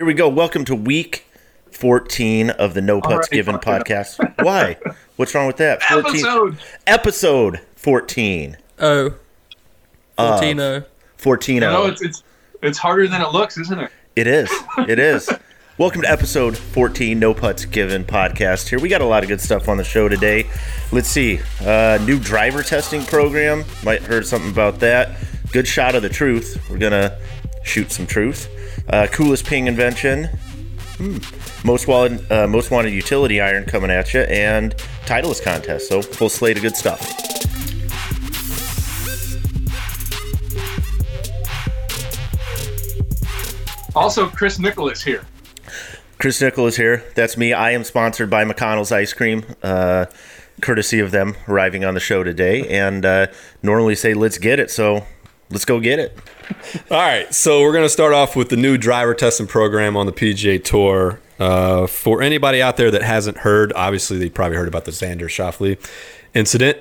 Here we go. Welcome to week 14 of the No Putts right, Given fuck it podcast. Why? What's wrong with that? 14 Episode. Episode 14. Oh. 14 oh. 14 No, it's it's it's harder than it looks, isn't it? It is. It is. Welcome to episode 14, No Putts Given podcast. Here we got a lot of good stuff on the show today. Let's see. Uh, new driver testing program. Might heard something about that. Good shot of the truth. We're gonna shoot some truth. Uh, coolest ping invention. Hmm. Most wanted, uh, most wanted utility iron coming at you, and Titleist contest. So full slate of good stuff. Also, Chris Nicholas here. Chris Nicholas here. That's me. I am sponsored by McConnell's Ice Cream, uh, courtesy of them arriving on the show today. And uh, normally say, let's get it. So let's go get it. All right, so we're going to start off with the new driver testing program on the PGA Tour. Uh, for anybody out there that hasn't heard, obviously they probably heard about the Xander Schauffele incident.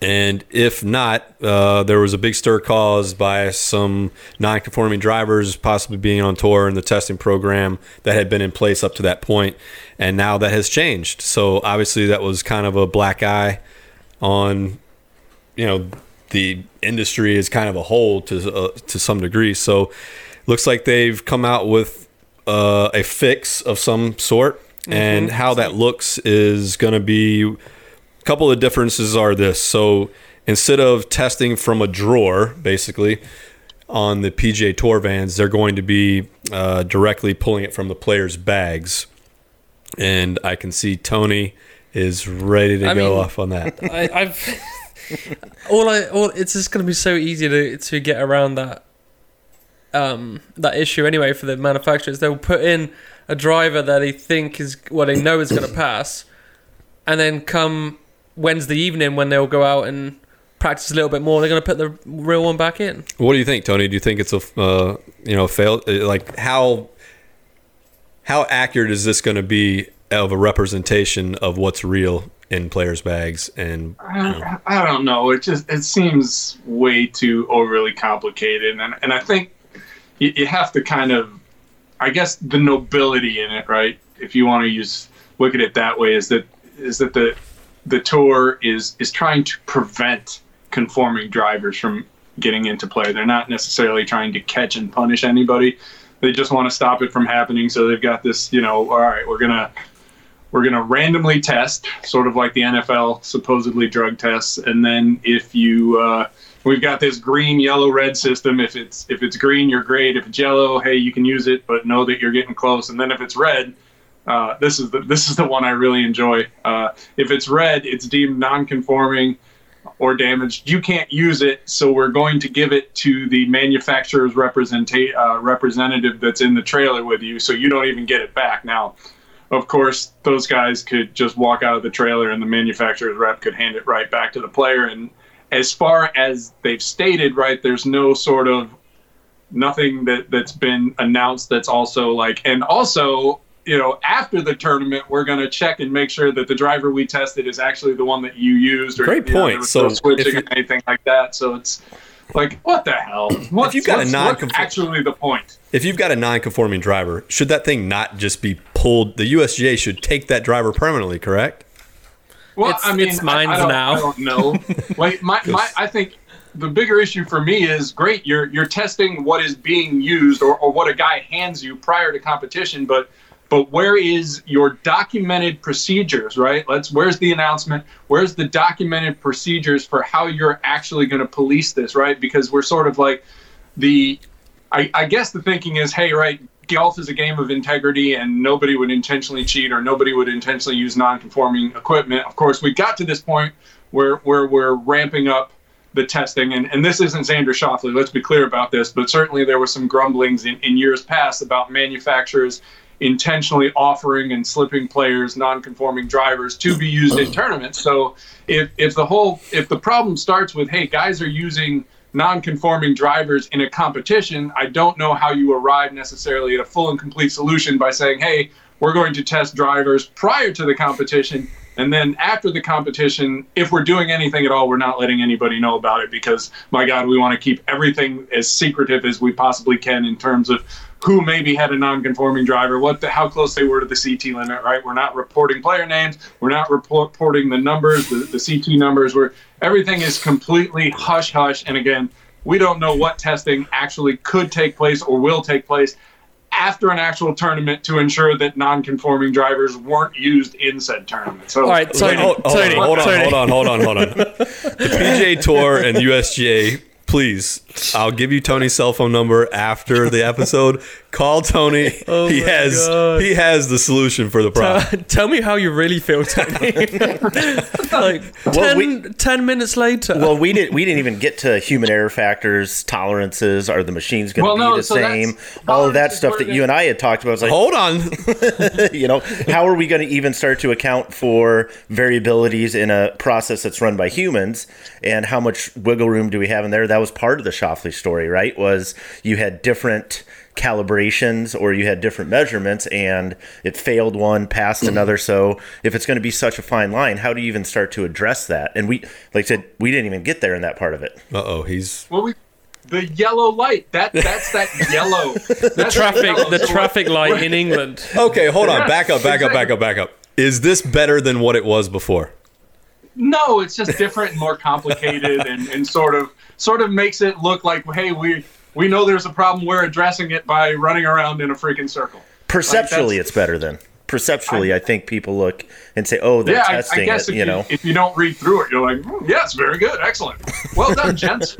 And if not, uh, there was a big stir caused by some non-conforming drivers possibly being on tour in the testing program that had been in place up to that point, and now that has changed. So obviously, that was kind of a black eye on, you know, the industry as kind of a whole to uh, to some degree. So looks like they've come out with uh, a fix of some sort, and how that looks is going to be A couple of differences are this. So instead of testing from a drawer, basically, on the PGA Tour vans, they're going to be uh, directly pulling it from the players' bags. And I can see Tony is ready to I go mean- off on that. I, I've all I all it's just gonna be so easy to to get around that um that issue anyway for the manufacturers. They'll put in a driver that they think is what they know is gonna pass, and then come Wednesday evening when they'll go out and practice a little bit more, they're gonna put the real one back in. what do you think, Tony? Do you think it's a uh, you know fail? uh, Like how how accurate is this going to be of a representation of what's real in players' bags? And I, I don't know. It just it seems way too overly complicated, and and I think you, you have to kind of, I guess, the nobility in it, right? If you want to use look at it that way, is that is that the the tour is is trying to prevent conforming drivers from getting into play. They're not necessarily trying to catch and punish anybody. They just want to stop it from happening. So they've got this, you know, all right, we're gonna we're going to randomly test, sort of like the NFL supposedly drug tests, and then if you, uh, we've got this green, yellow, red system. If it's if it's green, you're great. If it's yellow, hey, you can use it, but know that you're getting close. And then if it's red, uh, this is the this is the one I really enjoy. Uh, if it's red, it's deemed non-conforming or damaged. You can't use it, so we're going to give it to the manufacturer's uh, representative that's in the trailer with you, so you don't even get it back. Now, of course, those guys could just walk out of the trailer and the manufacturer's rep could hand it right back to the player. And as far as they've stated, right, there's no sort of nothing that that's been announced that's also like, and also, you know, after the tournament, we're going to check and make sure that the driver we tested is actually the one that you used. Or, Great know, point. was So switching you- or anything like that. So it's like, what the hell? What's, you've got a what's- non-conform- what's actually the point? If you've got a non-conforming driver, should that thing not just be pulled? The USGA should take that driver permanently, correct? Well, It's- I mean, it's I- mine I, don't, now. I don't know. like my, my, I think the bigger issue for me is great. You're you're testing what is being used or, or what a guy hands you prior to competition, but but where is your documented procedures? Right? Let's. Where's the announcement? Where's the documented procedures for how you're actually going to police this? Right? Because we're sort of like the. I, I guess the thinking is, hey, right, golf is a game of integrity, and nobody would intentionally cheat or nobody would intentionally use non-conforming equipment. Of course, we got to this point where where we're ramping up the testing, and, and this isn't Xander Schauffele, Let's be clear about this, but certainly there were some grumblings in, in years past about manufacturers intentionally offering and slipping players non-conforming drivers to be used in tournaments. So if if the whole if the problem starts with hey guys are using non-conforming drivers in a competition, I don't know how you arrive necessarily at a full and complete solution by saying hey we're going to test drivers prior to the competition And then after the competition, if we're doing anything at all, we're not letting anybody know about it because, my God, we want to keep everything as secretive as we possibly can in terms of who maybe had a non-conforming driver, what the, how close they were to the CT limit. Right? We're not reporting player names. We're not report, reporting the numbers, the, the CT numbers. Where everything is completely hush hush. And again, we don't know what testing actually could take place or will take place after an actual tournament to ensure that non-conforming drivers weren't used in said tournament. So, All right, Tony, Hold, hold Tony, on, hold on, hold on, hold on, hold on. The PGA Tour and USGA, please. I'll give you Tony's cell phone number after the episode. Call Tony. Oh he has God. he has the solution for the problem. Tell me how you really feel, Tony. like Well, 10, we- 10 minutes later. Well, we didn't. We didn't even get to human error factors, tolerances. Are the machines going to Well, be no, the so same? All of that stuff that you and I had talked about. I was like, Hold on. you know, how are we going to even start to account for variabilities in a process that's run by humans? And how much wiggle room do we have in there? That was part of the Schauffele story, right? Was you had different calibrations or you had different measurements and it failed one passed another so if it's going to be such a fine line how do you even start to address that and we like I said we didn't even get there in that part of it Uh oh, he's well, we, the yellow light. That that's that yellow. the traffic, the traffic light in England. Okay, hold on. Back up, back up, back up, back up. Is this better than what it was before? No, it's just different and more complicated, and, and sort of sort of makes it look like, hey, we we know there's a problem. We're addressing it by running around in a freaking circle. perceptually that's- it's better than perceptually I, think people look and say oh they're yeah, testing I guess it if you know if you don't read through it, you're like, "Hmm, yes, very good, excellent, well done, gents.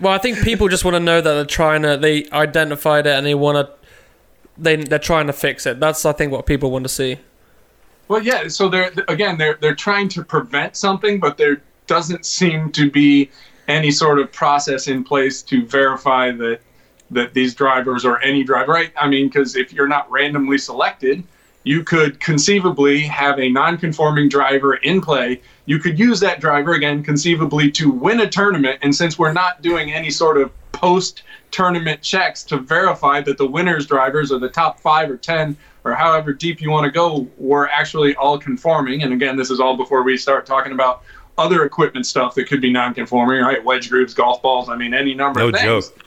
Well, I think people just want to know that they're trying to, they identified it and they want to, they, they're trying to fix it. That's, I think, what people want to see. Well, yeah. So they're again they're they're trying to prevent something, but there doesn't seem to be any sort of process in place to verify that that these drivers or any driver. Right? I mean, because if you're not randomly selected, you could conceivably have a non-conforming driver in play. You could use that driver again, conceivably, to win a tournament. And since we're not doing any sort of post-tournament checks to verify that the winners' drivers are the top five or ten or however deep you want to go were actually all conforming. And again, this is all before we start talking about other equipment stuff that could be non-conforming, right? Wedge grooves, golf balls. I mean, any number No of things. joke.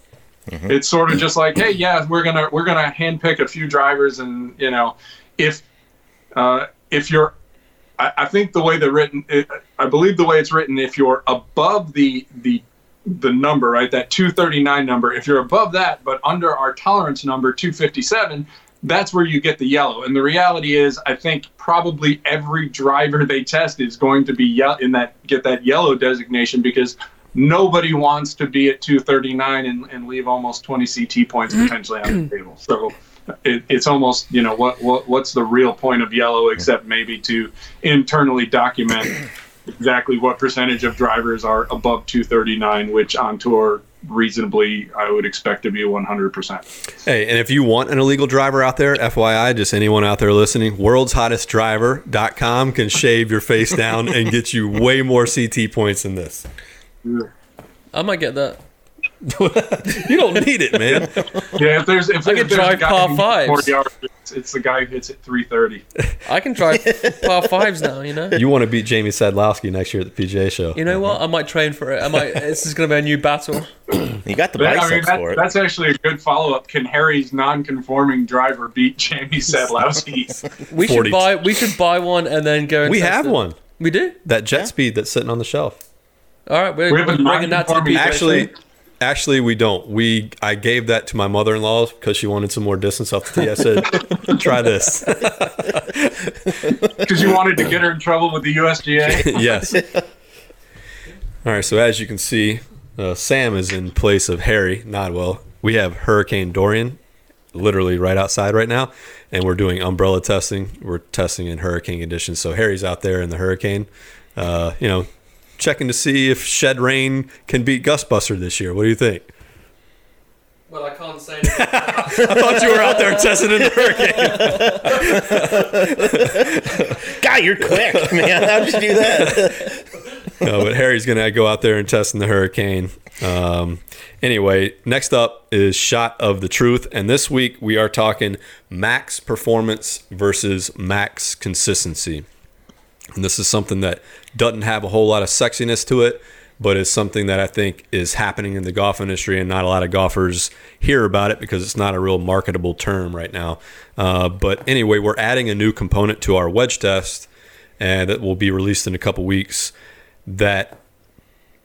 It's sort of just like, hey, yeah, we're gonna we're gonna handpick a few drivers, and you know, if uh, if you're, I, I think the way they're written, it, I believe the way it's written, if you're above the the the number, right, that 239 number, if you're above that, but under our tolerance number 257, that's where you get the yellow. And the reality is, I think probably every driver they test is going to be ye- in that get that yellow designation because nobody wants to be at 239 and, and leave almost 20 CT points mm-hmm. potentially on the table. So it, it's almost you know what, what what's the real point of yellow except maybe to internally document exactly what percentage of drivers are above 239, which on tour reasonably I would expect to be 100%. Hey, and if you want an illegal driver out there, FYI, just anyone out there listening, worldshottestdriver.com can shave your face down and get you way more CT points than this. I might get that. You don't need it, man. Yeah, if there's if, I if could there's a drive guy par fives. 40 yards, it's, it's the guy who hits it 330. I can drive par fives now, you know? You want to beat Jamie Sadlowski next year at the PGA show. You know what? I might train for it. I might. This is going to be a new battle. you got the That- biceps I mean, that- for it that's actually a good follow up. Can Harry's non conforming driver beat Jamie Sadlowski's? We 40. should buy. We should buy one and then go. And We test have it. one. We do. That jet speed that's sitting on the shelf. All right, we're, we we're bringing that to the non-conforming- Actually, show. Actually, we don't. We I gave that to my mother-in-law because she wanted some more distance off the tee. I said, "Try this." Because you wanted to get her in trouble with the USGA. yes. All right. So as you can see, uh, Sam is in place of Harry Nodwell. We have Hurricane Dorian, literally right outside right now, and we're doing umbrella testing. We're testing in hurricane conditions. So Harry's out there in the hurricane, uh, you know, checking to see if Shed Rain can beat Gustbuster this year. What do you think? Well, I can't say. I thought you were out there testing in the hurricane. guy you're quick man how'd you do that no, but Harry's going to go out there and test in the hurricane. Um, anyway, next up is Shot of the Truth. And this week we are talking max performance versus max consistency. And this is something that doesn't have a whole lot of sexiness to it, but is something that I think is happening in the golf industry, and not a lot of golfers hear about it because it's not a real marketable term right now. Uh, but anyway, we're adding a new component to our wedge test, and that will be released in a couple weeks. That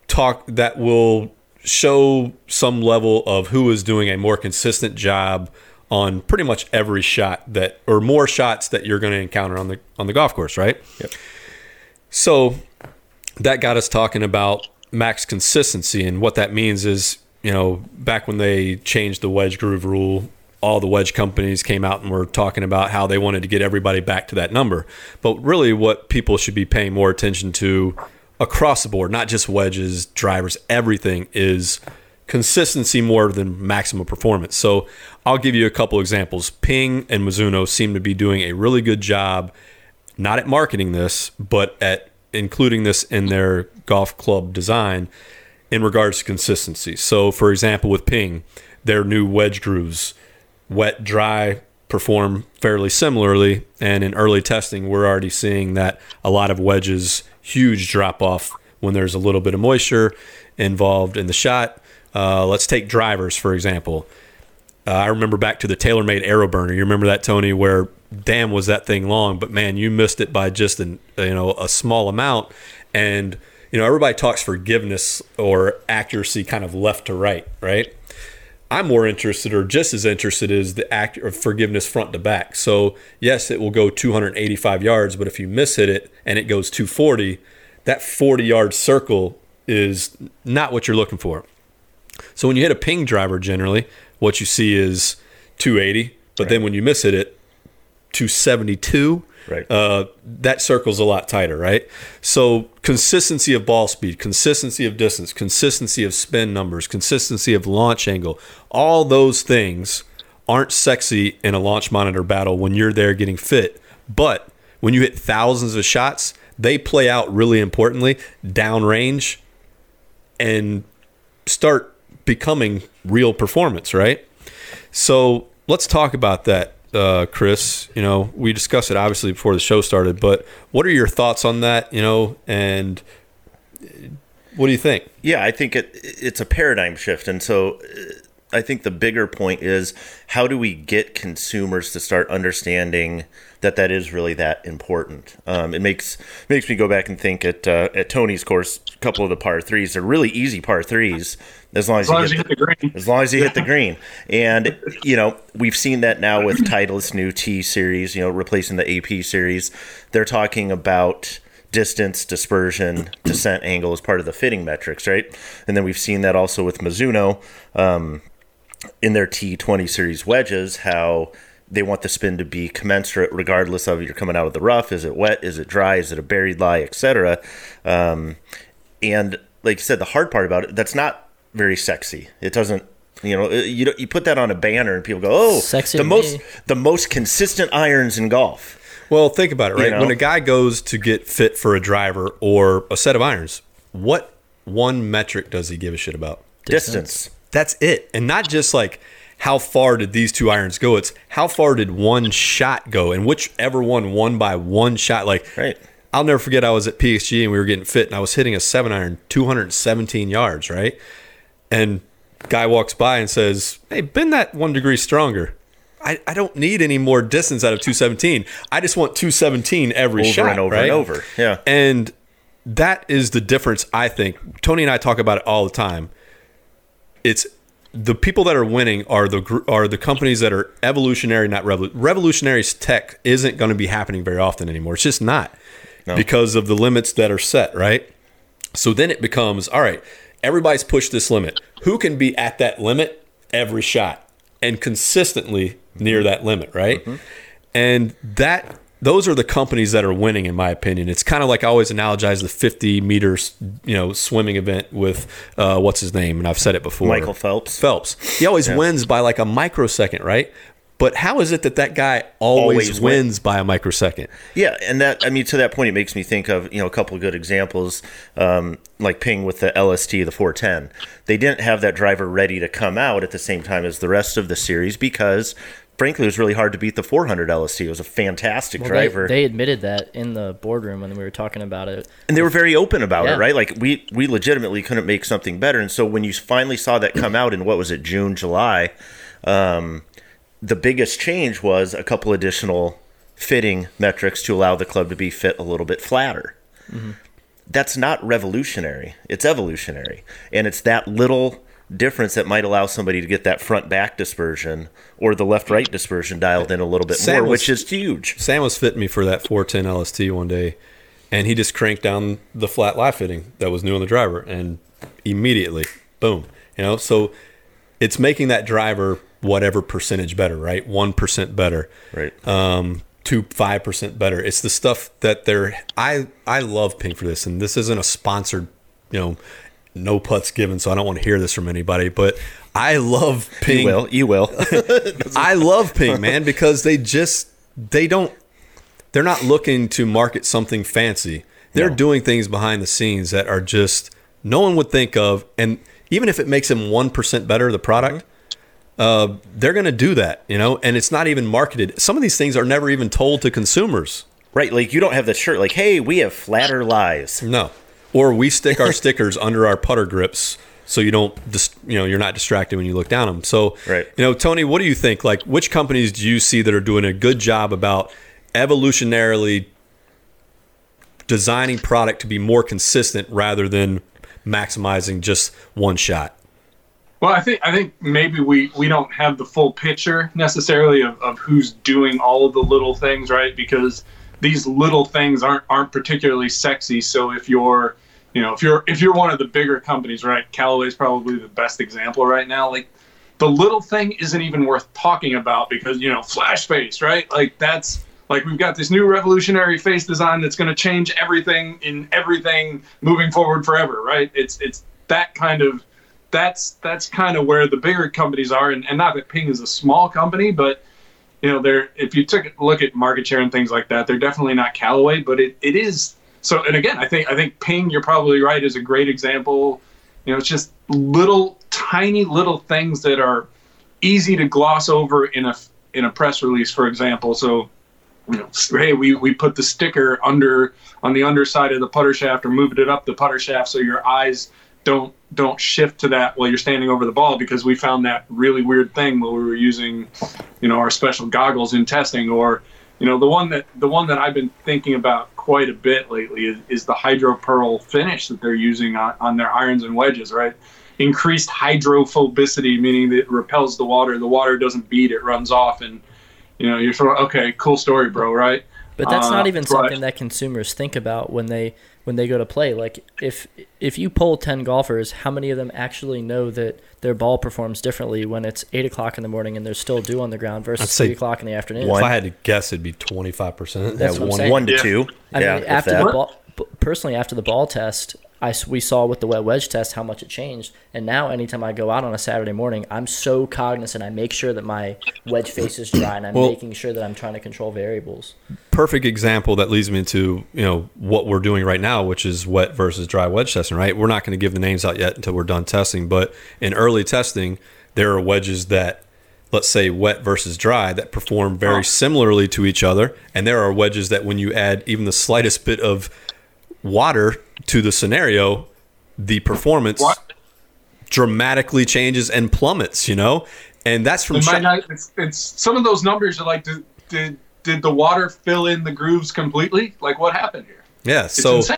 talk that will show some level of who is doing a more consistent job on pretty much every shot that or more shots that you're going to encounter on the on the golf course, right? Yep. So that got us talking about max consistency and what that means is, you know, back when they changed the wedge groove rule, all the wedge companies came out and were talking about how they wanted to get everybody back to that number. But really what people should be paying more attention to across the board, not just wedges, drivers, everything is consistency more than maximum performance. So I'll give you a couple examples. Ping and Mizuno seem to be doing a really good job, not at marketing this, but at including this in their golf club design in regards to consistency. So, for example, with Ping, their new wedge grooves, wet, dry, perform fairly similarly. And in early testing, we're already seeing that a lot of wedges, huge drop off when there's a little bit of moisture involved in the shot. Uh, let's take drivers, for example. Uh, I remember back to the TaylorMade Aero Burner. You remember that, Tony, where damn was that thing long, but man, you missed it by just an you know a small amount. And you know everybody talks forgiveness or accuracy kind of left to right, right? I'm more interested, or just as interested, is the act of forgiveness front to back. So yes, it will go 285 yards, but if you miss hit it and it goes 240, that 40 yard circle is not what you're looking for. So when you hit a ping driver, generally, what you see is 280, but then when you miss it, 272. Right. Uh, that circle's a lot tighter, right? So consistency of ball speed, consistency of distance, consistency of spin numbers, consistency of launch angle, all those things aren't sexy in a launch monitor battle when you're there getting fit. But when you hit thousands of shots, they play out really importantly downrange and start becoming real performance, right? So let's talk about that, uh, Chris. You know, we discussed it obviously before the show started, but what are your thoughts on that? You know, and what do you think? Yeah, I think it it's a paradigm shift, and so uh, I think the bigger point is how do we get consumers to start understanding that that is really that important. Um, it makes makes me go back and think at uh, at Tony's course, a couple of the par threes. They're really easy par threes as long as, As long you, as you hit hit the green. as long as you hit the green. And you know, we've seen that now with Titleist new T series, you know, replacing the AP series. They're talking about distance, dispersion, descent angle as part of the fitting metrics, right? And then we've seen that also with Mizuno um, in their T20 series wedges, how they want the spin to be commensurate regardless of you're coming out of the rough. Is it wet? Is it dry? Is it a buried lie, etc. Um, and like you said, the hard part about it, that's not very sexy. It doesn't. You know, you you put that on a banner and people go, "Oh, Sexy the most me. the most consistent irons in golf." Well, think about it, right? know? When a guy goes to get fit for a driver or a set of irons, what one metric does he give a shit about? Distance. That's it. And not just like how far did these two irons go? It's how far did one shot go and whichever one won by one shot. Like, Right. I'll never forget I was at PSG and we were getting fit and I was hitting a seven iron 217 yards, right? And guy walks by and says, Hey, bend that one degree stronger. I, I don't need any more distance out of 217. I just want 217 every Over shot. and over right? and over. Yeah. And that is the difference, I think. Tony and I talk about it all the time. It's the people that are winning are the are the companies that are evolutionary, not revolu- revolutionary. Tech isn't going to be happening very often anymore. It's just not because of the limits that are set, right? So then it becomes all right. Everybody's pushed this limit. Who can be at that limit every shot and consistently near that limit, right? Mm-hmm. And that those are the companies that are winning, in my opinion. It's kind of like I always analogize the 50 meters, you know, swimming event with uh, what's his name, and I've said it before, Michael Phelps. Phelps. He always wins by like a microsecond, right? But how is it that that guy always, Always win. wins by a microsecond? Yeah, and that I mean to that point, it makes me think of you know a couple of good examples, um, like Ping with the LST, the 410. They didn't have that driver ready to come out at the same time as the rest of the series because frankly, it was really hard to beat the 400 LST. It was a fantastic Well, driver. They, they admitted that in the boardroom when we were talking about it. and they were very open about Yeah. it, right? Like we we legitimately couldn't make something better. And so when you finally saw that come out in what was it, June, July, um, the biggest change was a couple additional fitting metrics to allow the club to be fit a little bit flatter. That's not revolutionary; it's evolutionary, and it's that little difference that might allow somebody to get that front back dispersion or the left right dispersion dialed in a little bit Sam more, was- which is huge. Sam was fitting me for that 410 LST one day, and he just cranked down the flat lie fitting that was new on the driver, and immediately, boom. You know, so it's making that driver whatever percentage better, right? One percent better, Right. um, to five percent better. It's the stuff that they're. I I love Ping for this, and this isn't a sponsored, you know, no putts given. So I don't want to hear this from anybody, but I love Ping. You will, you will. I love Ping, man, because they just they don't they're not looking to market something fancy. They're No. doing things behind the scenes that are just no one would think of, and even if it makes them one percent better the product, uh, they're going to do that, you know. And it's not even marketed. Some of these things are never even told to consumers. Right, like you don't have the shirt like, "Hey, we have flatter lies." No, or we stick our stickers under our putter grips so you don't dis- you know you're not distracted when you look down them. So Right. you know, Tony, what do you think? Like, which companies do you see that are doing a good job about evolutionarily designing product to be more consistent rather than maximizing just one shot? Well, I think I think maybe we, we don't have the full picture necessarily of, of who's doing all of the little things, right? Because these little things aren't aren't particularly sexy. So if you're you know if you're if you're one of the bigger companies, right? Callaway's probably the best example right now. Like the little thing isn't even worth talking about because you know flash face, right? Like that's like we've got this new revolutionary face design that's going to change everything in everything moving forward forever, right? It's it's that kind of that's that's kind of where the bigger companies are, and, and not that Ping is a small company, but you know, they're if you took a look at market share and things like that, they're definitely not Callaway, but it, it is so. And again, I think I think Ping, you're probably right, is a great example. You know, it's just little tiny little things that are easy to gloss over in a in a press release, for example. So you know, hey, we, we put the sticker under on the underside of the putter shaft or moved it up the putter shaft so your eyes don't don't shift to that while you're standing over the ball because we found that really weird thing while we were using, you know, our special goggles in testing or you know the one that the one that I've been thinking about quite a bit lately is, is the hydro pearl finish that they're using on, on their irons and wedges, right? Increased hydrophobicity, meaning that it repels the water. The water doesn't beat; it runs off, and you know you're sort of okay, cool story, bro, right? But that's Uh, not even but- something that consumers think about when they when they go to play. Like if if you poll ten golfers, how many of them actually know that their ball performs differently when it's eight o'clock in the morning and there's still dew on the ground versus three o'clock in the afternoon? One. If I had to guess, it'd be twenty five percent. That's Yeah, what I'm one, one to Yeah. two. I yeah, mean, after that. the ball, personally after the ball test, I s- we saw with the wet wedge test how much it changed, and now anytime I go out on a Saturday morning, I'm so cognizant. I make sure that my wedge face is dry, and I'm Well- making sure that I'm trying to control variables. Perfect example that leads me into you know what we're doing right now, which is wet versus dry wedge testing. Right, we're not going to give the names out yet until we're done testing. But in early testing, there are wedges that, let's say, wet versus dry, that perform very Oh. similarly to each other, and there are wedges that when you add even the slightest bit of water to the scenario, the performance What? dramatically changes and plummets. You know, and that's from It might not, it's, it's some of those numbers are like, did did the water fill in the grooves completely? Like, what happened here? yeah. It's So insane.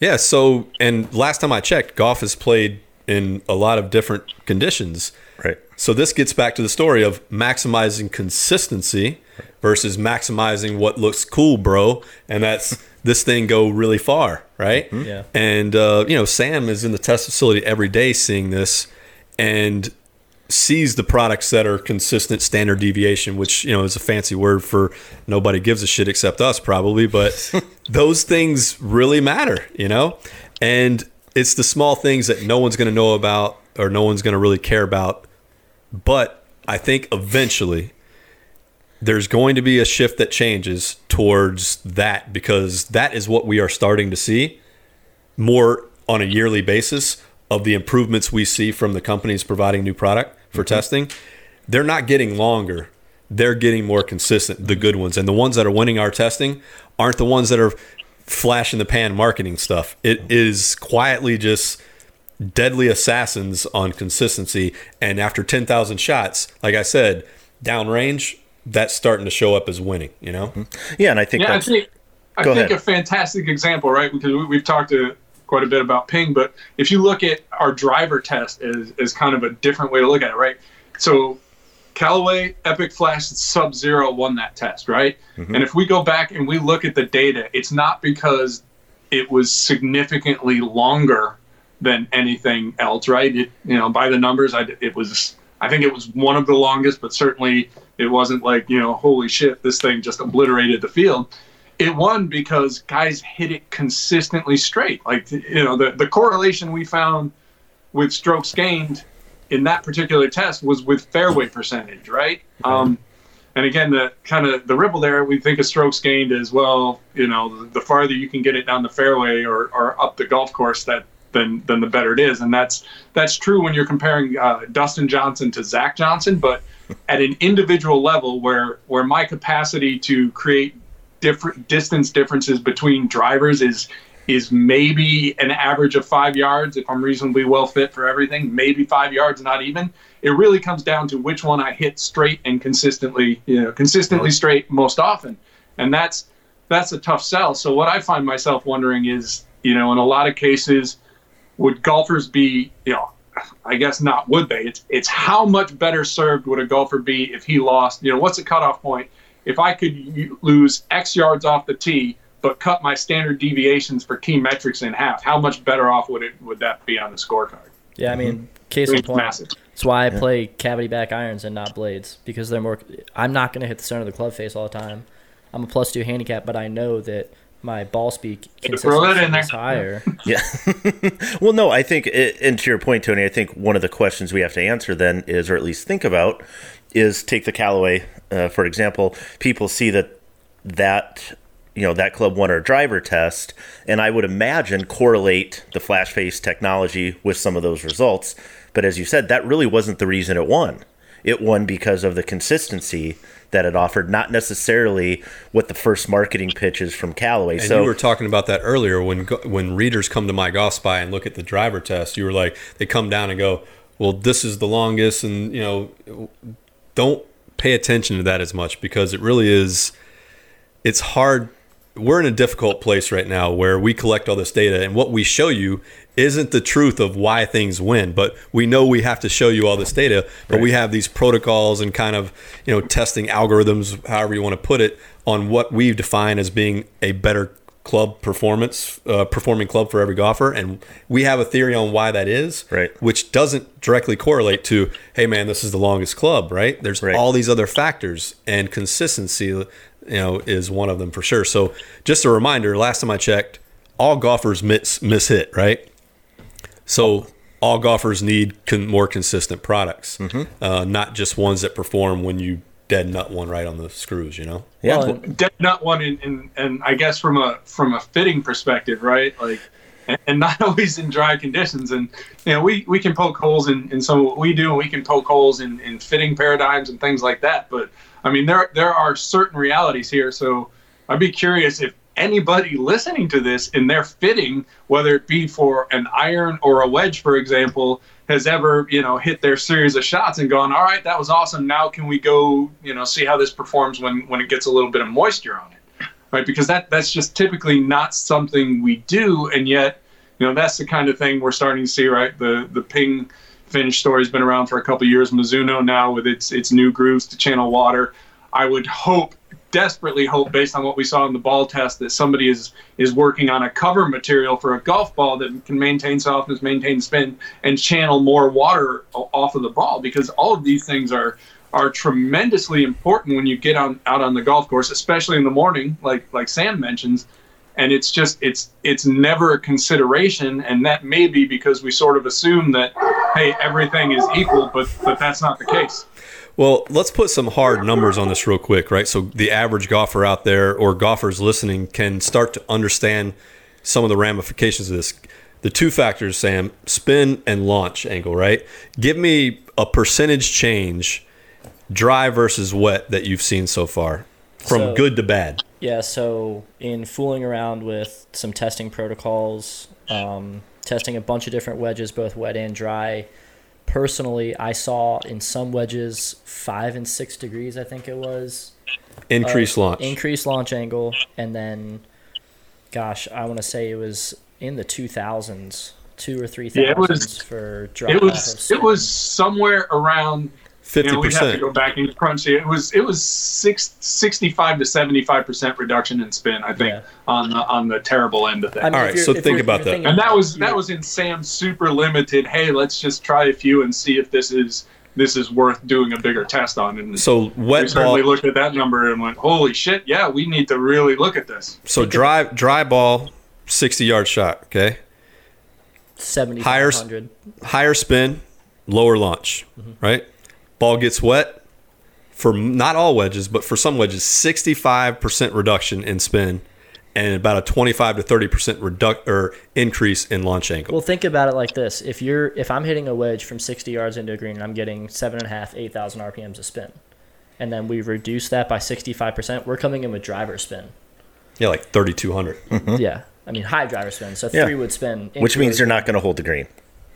Yeah, so and last time I checked, golf is played in a lot of different conditions. right. So this gets back to the story of maximizing consistency versus maximizing what looks cool, bro. And that's this thing go really far, right? Yeah. And uh, you know, Sam is in the test facility every day seeing this and sees the products that are consistent standard deviation, which you know is a fancy word for nobody gives a shit except us probably, but those things really matter, you know? And it's the small things that no one's going to know about or no one's going to really care about. But I think eventually there's going to be a shift that changes towards that because that is what we are starting to see more on a yearly basis of the improvements we see from the companies providing new product for mm-hmm. testing. They're not getting longer. they're getting more consistent, the good ones. And the ones that are winning our testing aren't the ones that are flash in the pan marketing stuff. It is quietly just deadly assassins on consistency. And after 10,000 shots, like I said, downrange, that's starting to show up as winning, you know? Mm-hmm. Yeah, and I think Yeah, I think I think ahead. a fantastic example, right? Because we, we've talked to quite a bit about ping, but if you look at our driver test is, as kind of a different way to look at it, right? So Callaway Epic Flash Sub Zero won that test, right? Mm-hmm. And if we go back and we look at the data, it's not because it was significantly longer than anything else, right? It, you know, by the numbers, I, it was, I think it was one of the longest, but certainly it wasn't like, you know, holy shit, this thing just obliterated the field. It won because guys hit it consistently straight. Like, you know, the, the correlation we found with strokes gained in that particular test was with fairway percentage, right? Um, and again, the kind of the ripple there, we think of strokes gained as well. You know, the farther you can get it down the fairway or, or up the golf course, that then then the better it is. And that's that's true when you're comparing uh, Dustin Johnson to Zach Johnson. But at an individual level, where where my capacity to create different distance differences between drivers is is maybe an average of five yards if I'm reasonably well fit for everything, maybe five yards, not even. It really comes down to which one I hit straight and consistently, you know, consistently straight most often, and that's that's a tough sell. So what I find myself wondering is, you know, in a lot of cases, would golfers be, you know, I guess not would they? It's it's how much better served would a golfer be if he lost? You know, what's the cutoff point? If I could lose X yards off the tee, but cut my standard deviations for key metrics in half, how much better off would it would that be on the scorecard? Yeah, I mean, mm-hmm. case in It's point. massive. That's why I play cavity back irons and not blades because they're more. I'm not going to hit the center of the club face all the time. I'm a plus two handicap, but I know that my ball speed throw that in consistency there. is higher. Yeah. well, no, I think, and to your point, Tony, I think one of the questions we have to answer then is, or at least think about, is take the Callaway, uh, for example. People see that that you know that club won our driver test, and I would imagine correlate the flash face technology with some of those results. But as you said, that really wasn't the reason it won. It won because of the consistency that it offered, not necessarily what the first marketing pitch is from Callaway. And so you were talking about that earlier when when readers come to MyGolfSpy and look at the driver test. You were like, they come down and go, "Well, this is the longest," and you know, don't pay attention to that as much because it really is. It's hard. We're in a difficult place right now where we collect all this data, and what we show you isn't the truth of why things win. But we know we have to show you all this data. But we have these protocols and kind of you know testing algorithms, however you want to put it, on what we define as being a better club performance, uh, performing club for every golfer, and we have a theory on why that is, Right. Which doesn't directly correlate to, hey man, this is the longest club, right? There's Right. all these other factors, and consistency, you know, is one of them for sure. So, just a reminder: last time I checked, all golfers miss miss hit, right? So. All golfers need con- more consistent products, uh, not just ones that perform when you dead nut one right on the screws. You know. yeah, Well, dead nut one and, and and I guess from a from a fitting perspective, right? Like and, and not always in dry conditions. And you know, we, we can poke holes in, in some of what we do and we can poke holes in, in fitting paradigms and things like that. But I mean there there are certain realities here. So I'd be curious if anybody listening to this in their fitting, whether it be for an iron or a wedge, for example, has ever, you know, hit their series of shots and gone, all right, that was awesome. Now can we go, you know, see how this performs when, when it gets a little bit of moisture on it? Right. Because that that's just typically not something we do. And yet, you know, that's the kind of thing we're starting to see, right? The the ping finish story's been around for a couple years. Mizuno now with its its new grooves to channel water. I would hope desperately hope based on what we saw in the ball test that somebody is is working on a cover material for a golf ball that can maintain softness maintain spin and channel more water off of the ball because all of these things are are tremendously important when you get on out on the golf course especially in the morning like like Sam mentions. And it's just it's it's never a consideration and that may be because we sort of assume that hey everything is equal but but that's not the case Well, let's put some hard numbers on this real quick, right? So the average golfer out there or golfers listening can start to understand some of the ramifications of this. The two factors, Sam, spin and launch angle, right? Give me a percentage change dry versus wet that you've seen so far, from So- good to bad. Yeah, so in fooling around with some testing protocols, um, testing a bunch of different wedges, both wet and dry. Personally, I saw in some wedges five and six degrees, I think it was. Increased uh, launch. Increased launch angle, and then, gosh, I want to say it was in the 2000s, two or three Yeah, it was- for dry. It was it was somewhere around you know, we'd have to percent. go back and crunch it. It was it was six, 65 to seventy five percent reduction in spin, I think, Yeah. on the on the terrible end of things. I mean, All if right, you're- so think about that. and that was that was in Sam's super limited. Hey, let's just try a few and see if this is this is worth doing a bigger test on. And So we wet certainly ball. looked at that number and went, "Holy shit! Yeah, we need to really look at this." So dry dry ball, sixty yard shot. Okay. 7500. higher spin, lower launch, mm-hmm. right? Ball gets wet for not all wedges, but for some wedges, 65% reduction in spin and about a 25 to 30% reduc- or increase in launch angle. Well, think about it like this: if you're if I'm hitting a wedge from 60 yards into a green, and I'm getting seven and a half, eight thousand RPMs of spin, and then we reduce that by 65 percent, we're coming in with driver spin. yeah, like 3200. Yeah, I mean high driver spin, so Yeah. three would spin, Which means you're not going to hold the green.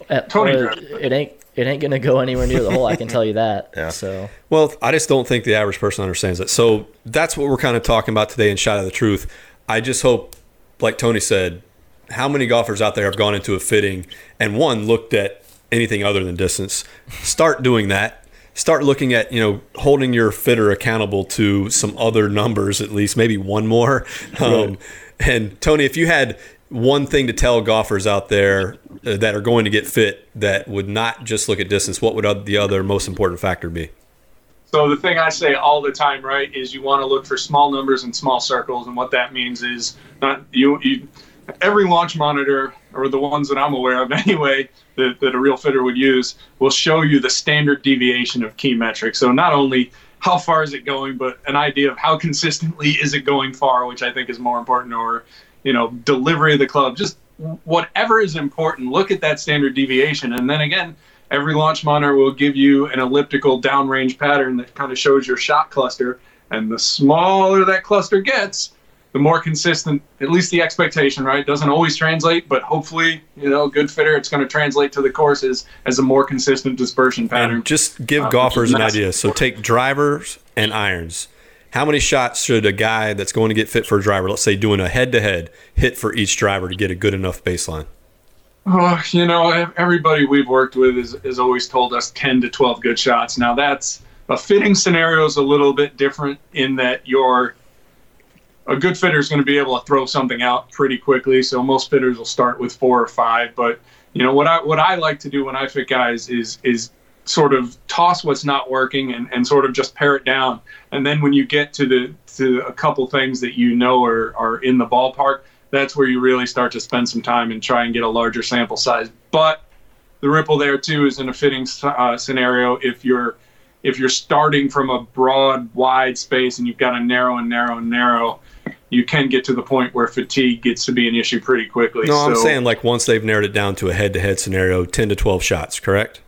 Uh, Tony well, it ain't it ain't gonna go anywhere near the hole. I can tell you that. Yeah. So Well, I just don't think the average person understands that. So that's what we're kind of talking about today in Shot of the Truth. I just hope, like Tony said, how many golfers out there have gone into a fitting and one looked at anything other than distance? Start doing that. Start looking at, you know, holding your fitter accountable to some other numbers, at least maybe one more. Um, and Tony, if you had one thing to tell golfers out there uh, that are going to get fit that would not just look at distance, what would the other most important factor be? So the thing I say all the time, right, is you want to look for small numbers and small circles, and what that means is not you. you every launch monitor, or the ones that I'm aware of anyway, that, that a real fitter would use, will show you the standard deviation of key metrics. So not only how far is it going, but an idea of how consistently is it going far, which I think is more important, or you know, delivery of the club, just whatever is important. Look at that standard deviation, and then again every launch monitor will give you an elliptical downrange pattern that kind of shows your shot cluster. And the smaller that cluster gets, the more consistent, at least the expectation, right? Doesn't always translate, but hopefully, you know, good fitter, it's going to translate to the courses as a more consistent dispersion pattern. And just give uh, which golfers an idea. So take drivers and irons. How many shots should a guy that's going to get fit for a driver, let's say doing a head to head, hit for each driver to get a good enough baseline? Oh, you know, everybody we've worked with has, has always told us 10 to 12 good shots. Now, that's a fitting scenario is a little bit different in that you're a good fitter is going to be able to throw something out pretty quickly. So most fitters will start with four or five. But you know what I what I like to do when I fit guys is is sort of toss what's not working and, and sort of just pare it down. And then when you get to the to a couple things that you know are, are in the ballpark, that's where you really start to spend some time and try and get a larger sample size. But the ripple there too is in a fitting uh, scenario if you're if you're starting from a broad wide space and you've got a narrow and narrow and narrow you can get to the point where fatigue gets to be an issue pretty quickly No, I'm saying like once they've narrowed it down to a head to head scenario, 10 to 12 shots, correct?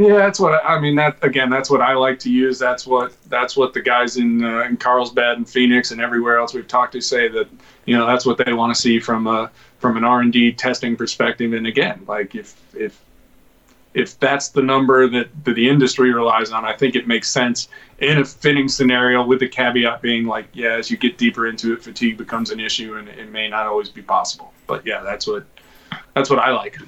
Yeah, that's what I mean. That again, that's what I like to use. That's what that's what the guys in uh, in Carlsbad and Phoenix and everywhere else we've talked to say that you know that's what they want to see from a from an R and D testing perspective. And again, like if if if that's the number that, that the industry relies on, I think it makes sense in a fitting scenario. With the caveat being like, yeah, as you get deeper into it, fatigue becomes an issue, and it may not always be possible. But yeah, that's what that's what I like.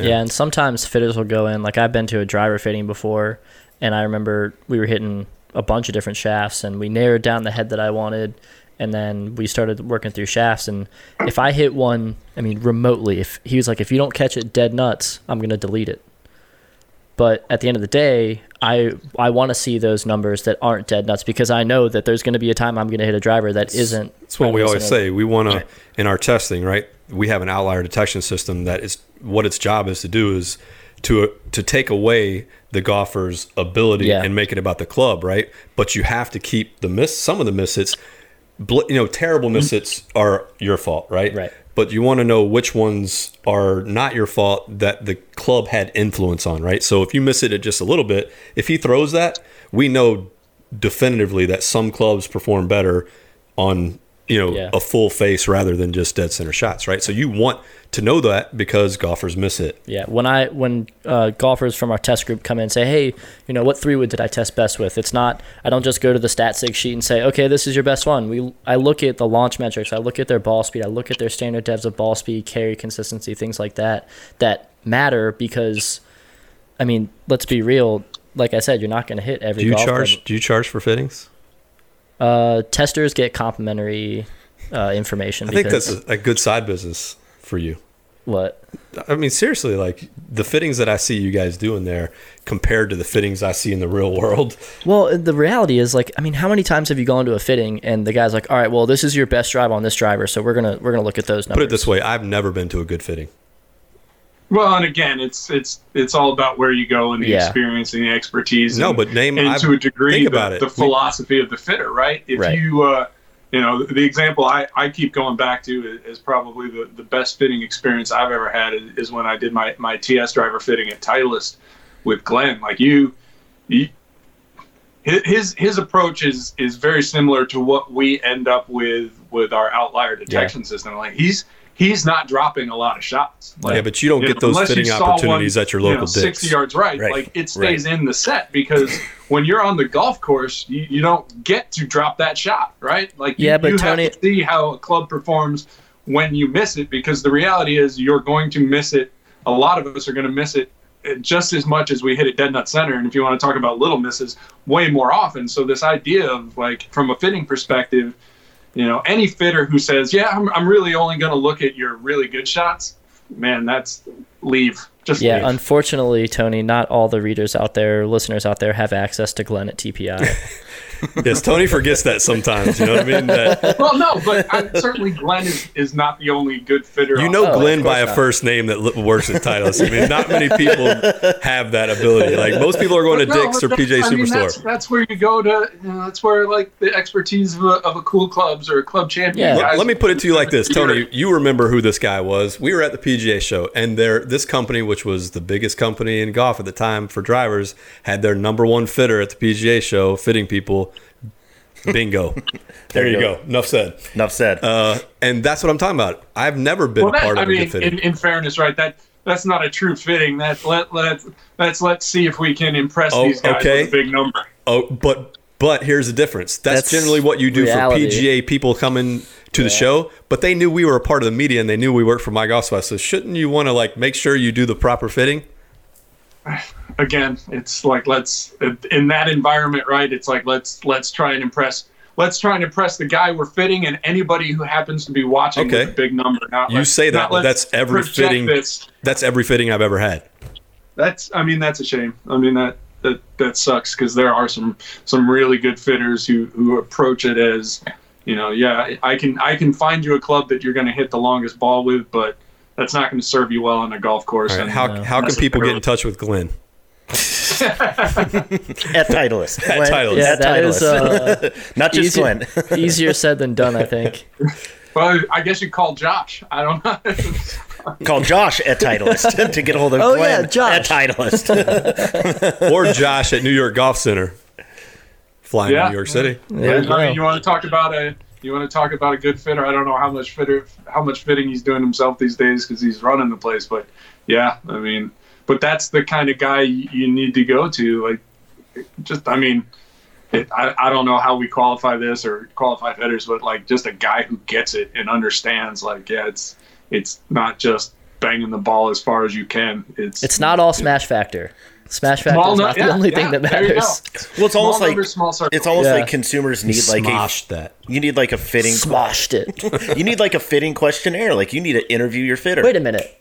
Yeah. and sometimes fitters will go in. Like I've been to a driver fitting before, and I remember we were hitting a bunch of different shafts, and we narrowed down the head that I wanted, and then we started working through shafts. And if I hit one, I mean remotely, if he was like, if you don't catch it dead nuts, I'm gonna delete it. But at the end of the day, I I want to see those numbers that aren't dead nuts because I know that there's going to be a time I'm going to hit a driver that isn't. That's what we always say. We want to, in our testing, right? We have an outlier detection system that is what its job is to do is to to take away the golfer's ability Yeah. and make it about the club, right? But you have to keep the miss. Some of the misses, bl- you know, terrible mm-hmm. misses are your fault, right? Right. But you want to know which ones are not your fault that the club had influence on, right? So if you miss it at just a little bit, if he throws that, we know definitively that some clubs perform better on you know Yeah. a full face rather than just dead center shots, right? So you want to know that because golfers miss it. Yeah, when I when uh, golfers from our test group come in and say, "Hey, you know, what three wood did I test best with?" It's not. I don't just go to the stat sig sheet and say, "Okay, this is your best one." We I look at the launch metrics. I look at their ball speed. I look at their standard devs of ball speed, carry consistency, things like that that matter because, I mean, let's be real. Like I said, you're not going to hit every. Do you golf charge? club. Do you charge for fittings? Uh, testers get complimentary uh, information. I think that's a, a good side business for you. what. I mean, seriously, like the fittings that I see you guys doing there compared to the fittings I see in the real world. Well, the reality is like I mean, how many times have you gone to a fitting and the guy's like, "All right, well, this is your best drive on this driver, so we're gonna we're gonna look at those numbers." Put it this way: I've never been to a good fitting. Well, and again, it's it's it's all about where you go and the Yeah. experience and the expertise. No, and, but name- and I've- to a degree think the, about it. the We- philosophy of the fitter, right? If Right. you, uh, you know, the example I, I keep going back to is probably the, the best fitting experience I've ever had is, is when I did my, my TS driver fitting at Titleist with Glenn. Like you, you his his approach is is very similar to what we end up with with our outlier detection system. Like he's he's not dropping a lot of shots. Like, yeah, but you don't you get know, those fitting opportunities one, at your you know, local digs. 60 yards right, Right, like it stays right. in the set because when you're on the golf course you, you don't get to drop that shot right like you, Yeah, but you Tony- have to see how a club performs when you miss it because the reality is you're going to miss it a lot of us are going to miss it uh, just as much as we hit it dead nut center and if you want to talk about little misses way more often so this idea of like from a fitting perspective you know any fitter who says yeah i'm, I'm really only going to look at your really good shots man that's leave just Yeah, leave. unfortunately, Tony, not all the readers out there, listeners out there, have access to Glenn at TPI. yes, Tony forgets that sometimes. You know what I mean? That, well, no, but I, certainly Glenn is, is not the only good fitter. you know Oh, Glenn by course a not. first name that li- works at Titleist. I mean, not many people have that ability. Like most people are going to No, Dick's or PGA that's- I mean, that's, Superstore. that's where you go to. You know, that's where like the expertise of a, of a cool clubs or a club champion. Yeah. Let, guys- let me put it to you like this, Tony. You remember who this guy was? We were at the PGA show, and there, this company, which was the biggest company in golf at the time for drivers, had their number one fitter at the PGA show, fitting people. Bingo. there, you go. Enough said. Enough said. Uh, and that's what I'm talking about. I've never been Well, that, part I of a mean, good fitting. in, in fairness, right? That that's not a true fitting. That let let let's let's see if we can impress Oh, these guys okay. with a big number. Oh, but but here's the difference. That's, That's generally what you do reality. for PGA people coming to the show. But they knew we were a part of the media and they knew we worked for MyGolfSpy. So shouldn't you want to like make sure you do the proper fitting? Again it's like let's in that environment right it's like let's let's try and impress let's try and impress the guy we're fitting and anybody who happens to be watching Okay. with a big number not You let's- say that, that's every fitting- this. That's every fitting I've ever had. that's i mean that's a shame i mean that that that sucks because there are some some really good fitters who who approach it as you know yeah i can i can find you a club that you're going to hit the longest ball with but that's not going to serve you well on a golf course All right, and how No. how can people get in touch with Glenn? at Titleist. At Glenn, Titleist. yeah, At that is Titleist. uh, Not just easier, Glenn. easier said than done, I think. well i guess you call josh i don't know Call Josh at Titleist to get a hold of Oh, Glenn yeah, Josh. at Titleist. Or Josh at New York Golf Center, flying Yeah. to New York City. There you I mean, you want to talk about a you want to talk about a good fitter. I don't know how much fitter how much fitting he's doing himself these days because he's running the place. But yeah, I mean, but that's the kind of guy you need to go to. Like, just I mean, it, I I don't know how we qualify this or qualify fitters, but like just a guy who gets it and understands. Like, yeah, it's it's not just banging the ball as far as you can. It's It's not all smash factor. Smash factor Small is nu- not the yeah, only yeah, thing that there you go. matters. Well, it's small almost like small circle. it's almost Yeah. like consumers need like a that. you need like a fitting Smoshed it. you need like a fitting questionnaire. Like you need to interview your fitter. Wait a minute.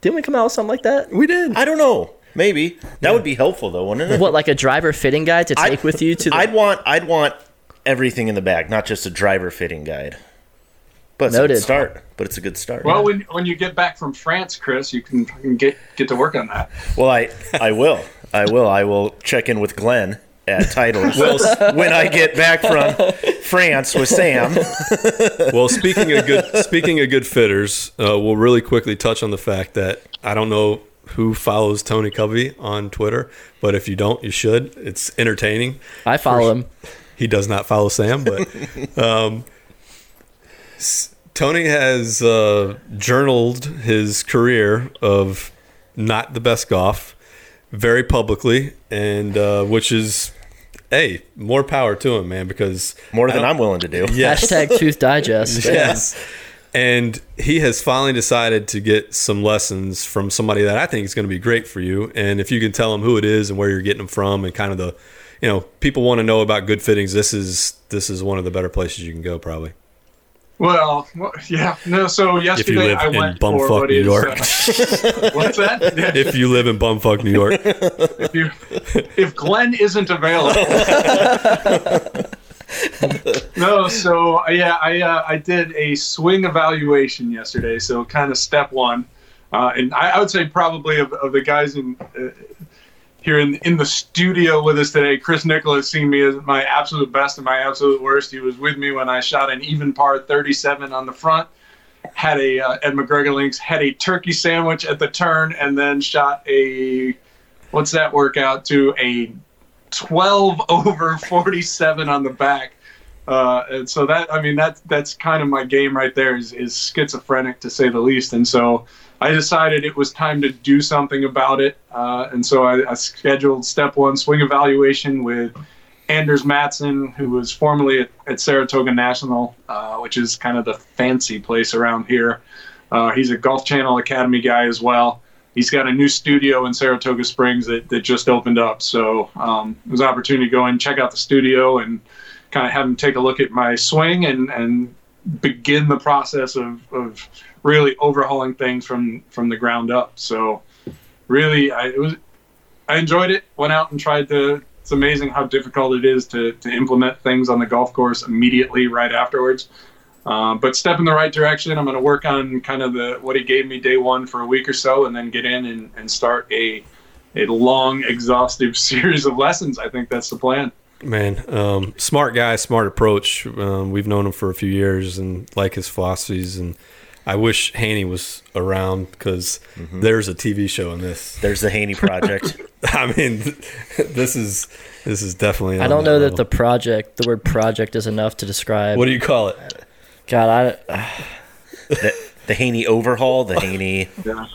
Didn't we come out with something like that? We did. I don't know. Maybe that would be helpful though, wouldn't it? What, like a driver fitting guide to I- take with you to the I'd want I'd want everything in the bag, not just a driver fitting guide. But it's a good start. But it's a good start. well, when when you get back from France, Chris, you can, can get get to work on that. Well, I I will. I will. I will check in with Glenn at Titleist when I get back from France with Sam. Well, speaking of good, speaking of good fitters, uh, we'll really quickly touch on the fact that I don't know who follows Tony Covey on Twitter, but if you don't, you should. It's entertaining. I follow him. He does not follow Sam, but um, s- Tony has uh, journaled his career of not the best golf very publicly, and uh, which is, hey, more power to him, man. Because More than I'm willing to do. Yes. Hashtag Tooth Digest. Yes. And he has finally decided to get some lessons from somebody that I think is going to be great for you. And if you can tell him who it is and where you're getting them from, and kind of the, you know, people want to know about good fittings. This is this is one of the better places you can go, probably. Well, yeah, no. So yesterday live I in went bumfuck New York. uh, what's that? Yeah, If you live in bumfuck New York, if, you, if Glenn isn't available. no, so uh, yeah, I uh, I did a swing evaluation yesterday. So kind of step one, uh, and I, I would say probably of, of the guys in uh, here in in the studio with us today, Chris Nicholas seen me as my absolute best and my absolute worst. He was with me when I shot an even par 37 on the front. Had a uh, Ed McGregor links had a turkey sandwich at the turn, and then shot a what's that workout to a 12 over 47 on the back. Uh, and so that I mean that that's kind of my game right there is, is schizophrenic to say the least. And so I decided it was time to do something about it. Uh, and so I, I scheduled step one swing evaluation with Anders Matson, who was formerly at, at Saratoga National, uh, which is kind of the fancy place around here. Uh, he's a Golf Channel Academy guy as well. He's got a new studio in Saratoga Springs that, that just opened up. So um, it was an opportunity to go and check out the studio and kind of have him take a look at my swing and, and begin the process of, of really overhauling things from, from the ground up. So really, I, was I enjoyed it. Went out and tried to. It's amazing how difficult it is to, to implement things on the golf course immediately right afterwards. Um, but step in the right direction. I'm going to work on kind of the what he gave me day one for a week or so, and then get in and, and start a a long, exhaustive series of lessons. I think that's the plan. man, um, smart guy, smart approach. Um, we've known him for a few years and like his philosophies. And I wish Haney was around because mm-hmm. there's a TV show on this. There's the Haney Project. I mean, this is this is definitely. I don't know that the project, the word project, is enough to describe. What do you call it? God, I, the, the Haney overhaul, the Haney. Yeah.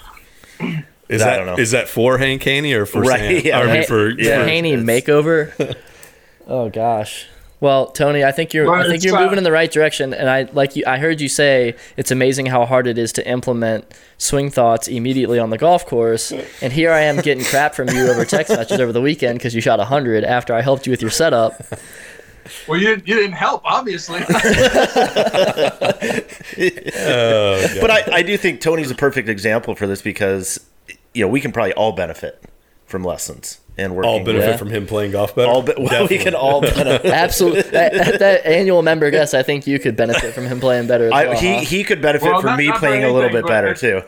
Is I that don't know. is that for Hank Haney or for Right, Sam? yeah. I mean, Ha- for, yeah. for- Haney makeover. oh gosh. Well, Tony, I think you're Well, I think you're moving in the right direction, and I like you. I heard you say it's amazing how hard it is to implement swing thoughts immediately on the golf course, and here I am getting crap from you over text messages over the weekend because you shot hundred after I helped you with your setup. Well, you, you didn't help, obviously. Oh, But I, I do think Tony's a perfect example for this because, you know, we can probably all benefit from lessons and working. all benefit Yeah. from him playing golf better. all be- well, we can all benefit. Absolutely, at, at that annual member guest, I think you could benefit from him playing better. As I, well, he huh? he could benefit Well, from not- me not for playing a little bit better but too.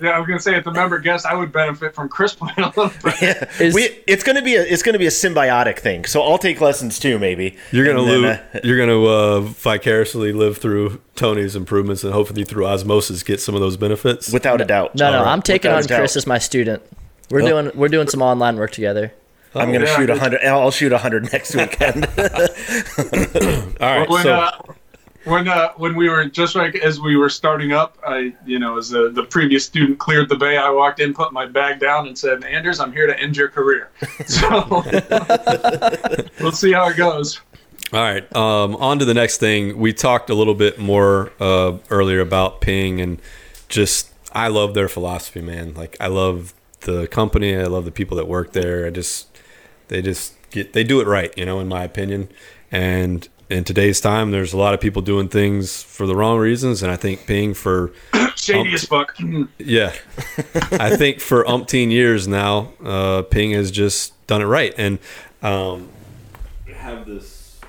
yeah, I was gonna say, if the member guest, I would benefit from Chris playing a little bit. Is- we it's gonna be a it's gonna be a symbiotic thing. So I'll take lessons too, maybe. You're gonna And then, live. uh, you're gonna uh, vicariously live through Tony's improvements, and hopefully through osmosis get some of those benefits. without a doubt. no, no, All right. I'm taking Without on. Chris as my student. We're Oh. doing we're doing some online work together. I'm gonna Yeah, shoot a hundred. I'll shoot a hundred next weekend. All right, when so uh, when uh, when we were just like as we were starting up, I you know as the, the previous student cleared the bay, I walked in, put my bag down, and said, "Anders, I'm here to end your career." So we'll see how it goes. All right. Um, on to the next thing. We talked a little bit more uh, earlier about Ping and just I love their philosophy, man. Like I love the company. I love the people that work there. I just they just get they do it right, you know, in my opinion. And in today's time, there's a lot of people doing things for the wrong reasons, and I think Ping for Shady as fuck. yeah, I think for umpteen years now, uh, Ping has just done it right, and um, I have this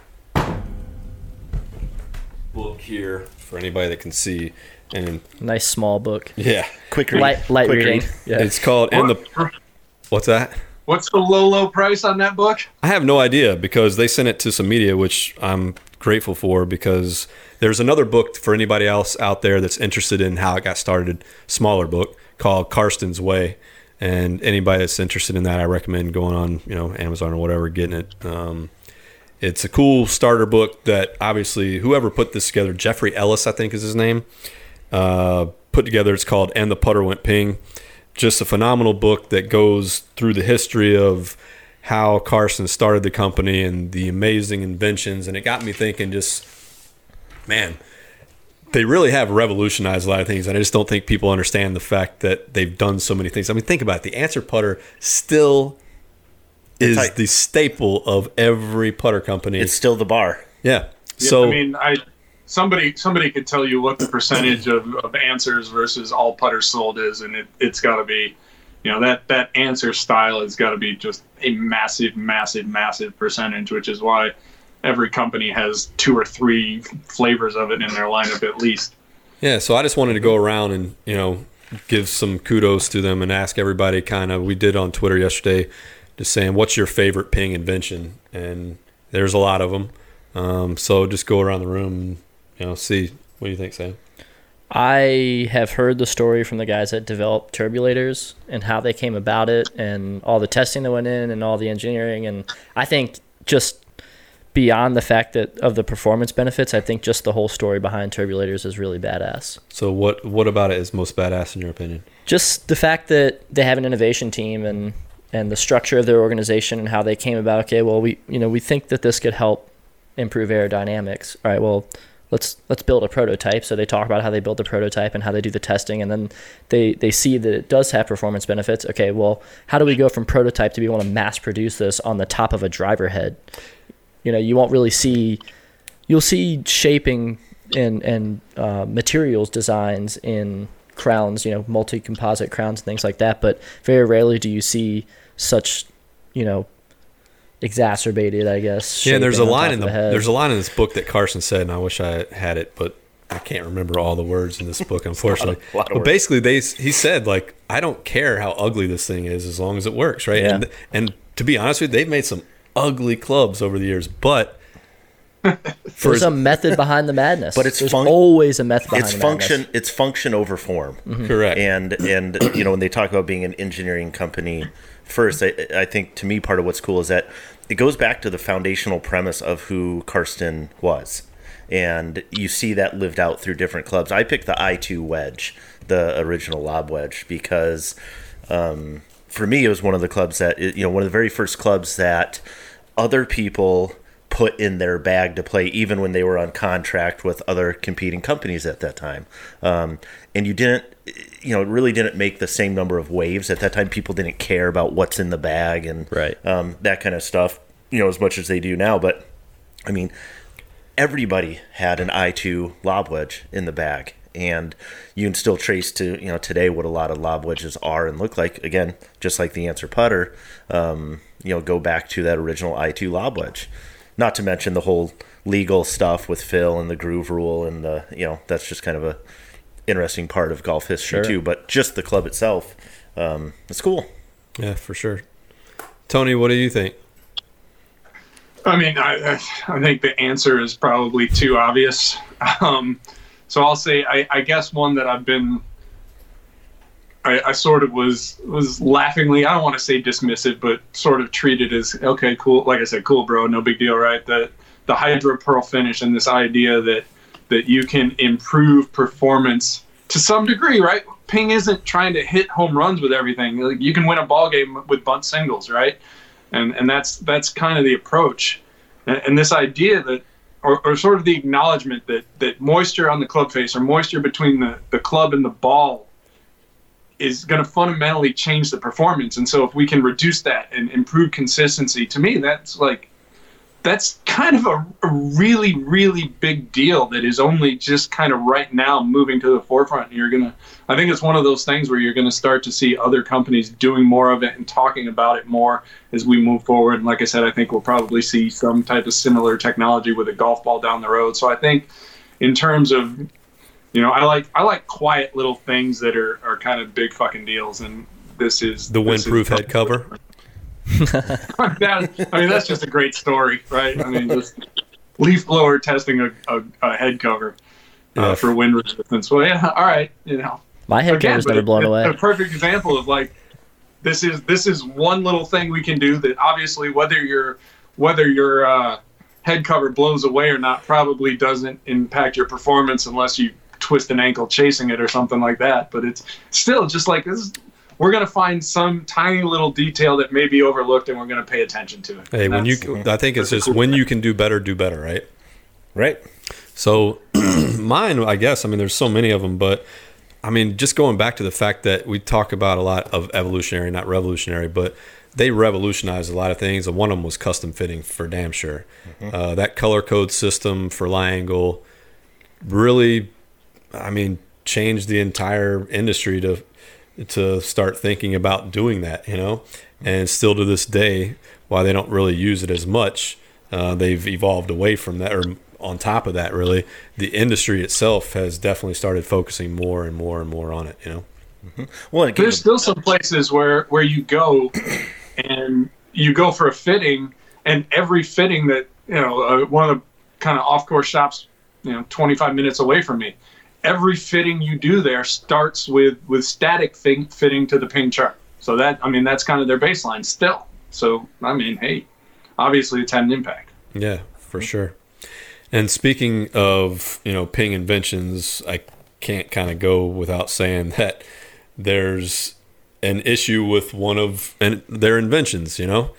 book here for anybody that can see, and Nice small book. yeah, Quick read. Light light Quick reading. read. Yeah. it's called and the what's that? What's the low low price on that book? I have no idea because they sent it to some media, which I'm grateful for because there's another book for anybody else out there that's interested in how it got started, smaller book called Karsten's Way. And anybody that's interested in that, I recommend going on, you know, Amazon or whatever, getting it. Um, it's a cool starter book that obviously whoever put this together, Jeffrey Ellis, I think is his name, uh, put together. It's called "And the Putter Went Ping." Just a phenomenal book that goes through the history of how Karsten started the company and the amazing inventions. And it got me thinking, just man, they really have revolutionized a lot of things, and I just don't think people understand the fact that they've done so many things. I mean, think about it. The Anser putter still is the staple of every putter company. It's still the bar. yeah. Yeah, So I mean, I somebody somebody could tell you what the percentage of, of Ansers versus all putters sold is, and it, it's got to be, you know, that that Anser style has got to be just a massive, massive, massive percentage, which is why every company has two or three flavors of it in their lineup at least. Yeah, so I just wanted to go around and you know give some kudos to them and ask everybody kind of. We did on Twitter yesterday, just saying what's your favorite ping invention, and there's a lot of them. Um, so just go around the room and you know see what do you think, Sam? I have heard the story from the guys that developed turbulators and how they came about it and all the testing that went in and all the engineering and I think just beyond the fact that of the performance benefits, I think just the whole story behind turbulators is really badass. So what what about it is most badass in your opinion? Just the fact that they have an innovation team and and the structure of their organization and how they came about. Okay, well we you know we think that this could help improve aerodynamics. All right, well let's let's build a prototype. So they talk about how they build the prototype and how they do the testing, and then they they see that it does have performance benefits. Okay, well how do we go from prototype to be able to mass produce this on the top of a driver head? You know, you won't really see you'll see shaping and and uh, materials designs in crowns, you know, multi composite crowns and things like that. But very rarely do you see such, you know, exacerbated, I guess. Yeah, there's a line in of the, head. there's a line in this book that Karsten said, and I wish I had it, but I can't remember all the words in this book, unfortunately. lot of but words. basically, they he said like, I don't care how ugly this thing is as long as it works, right? Yeah. And and to be honest with you, they've made some ugly clubs over the years, but for There's a method behind the madness. But it's There's func- always a method behind It's the function. madness. It's function over form. Mm-hmm. Mm-hmm. correct, and and you know when they talk about being an engineering company first I, I think to me part of what's cool is that it goes back to the foundational premise of who karsten was. And you see that lived out through different clubs. I picked the Eye2 wedge the original lob wedge because um, for me it was one of the clubs that you know one of the very first clubs that other people put in their bag to play even when they were on contract with other competing companies at that time. Um, and you didn't you know it really didn't make the same number of waves. At that time people didn't care about what's in the bag and Right. um, that kind of stuff you know as much as they do now. But i mean everybody had an Eye2 lob wedge in the bag. And you can still trace to you know today what a lot of lob wedges are and look like. Again just like the Anser putter um, you know go back to that original Eye2 lob wedge. Not to mention the whole legal stuff with phil and the groove rule and the you know that's just kind of a interesting part of golf history Sure. too but just the club itself um, it's cool yeah, for sure. Tony, what do you think? I mean, I, I think the answer is probably too obvious. Um, so I'll say, I, I guess one that I've been, I, I sort of was was laughingly, I don't want to say dismissive, but sort of treated as okay, cool. Like I said, cool, bro, no big deal, right? The the Hydropearl finish and this idea that that you can improve performance to some degree, right? Ping isn't trying to hit home runs with everything. Like you can win a ball game with bunt singles, right? and and that's that's kind of the approach and, and this idea that or, or sort of the acknowledgement that that moisture on the club face or moisture between the, the club and the ball is going to fundamentally change the performance and so if we can reduce that and improve consistency to me that's like that's kind of a, a really really big deal that is only just kind of right now moving to the forefront. And you're gonna i think it's one of those things where you're gonna start to see other companies doing more of it and talking about it more as we move forward. And like i said i think we'll probably see some type of similar technology with a golf ball down the road. So i think in terms of you know i like i like quiet little things that are, are kind of big fucking deals. And this is The windproof head cover. That, I mean, that's just a great story, right? I mean, just leaf blower testing a, a, a head cover uh, Yeah. for wind resistance. Well, yeah, all right, you know. My head Again, cover's but never blown it's away. A perfect example of like this is this is one little thing we can do that obviously whether your whether your uh, head cover blows away or not probably doesn't impact your performance unless you twist an ankle chasing it or something like that. But it's still just like this. Is, we're gonna find some tiny little detail that may be overlooked, and we're gonna pay attention to it. Hey, And when you, I think it's just cool when thing. you can do better, do better, right? Right. So mine, I guess. I mean, there's so many of them, but I mean, just going back to the fact that we talk about a lot of evolutionary, not revolutionary, but they revolutionized a lot of things, and one of them was custom fitting for damn sure. Uh, that color code system for lie angle really, I mean, changed the entire industry to to start thinking about doing that, you know. And still to this day, why they don't really use it as much, uh, they've evolved away from that. Or on top of that, really, the industry itself has definitely started focusing more and more and more on it. You know. Well, there's gives, still some places where where you go and you go for a fitting and every fitting that you know uh, one of the kind of off course shops you know 25 minutes away from me every fitting you do there starts with with static thing fitting to the ping chart so that i mean that's kind of their baseline still so i mean hey obviously it's had an impact Yeah, for sure. And speaking of, you know, ping inventions, I can't kind of go without saying that there's an issue with one of and their inventions, you know?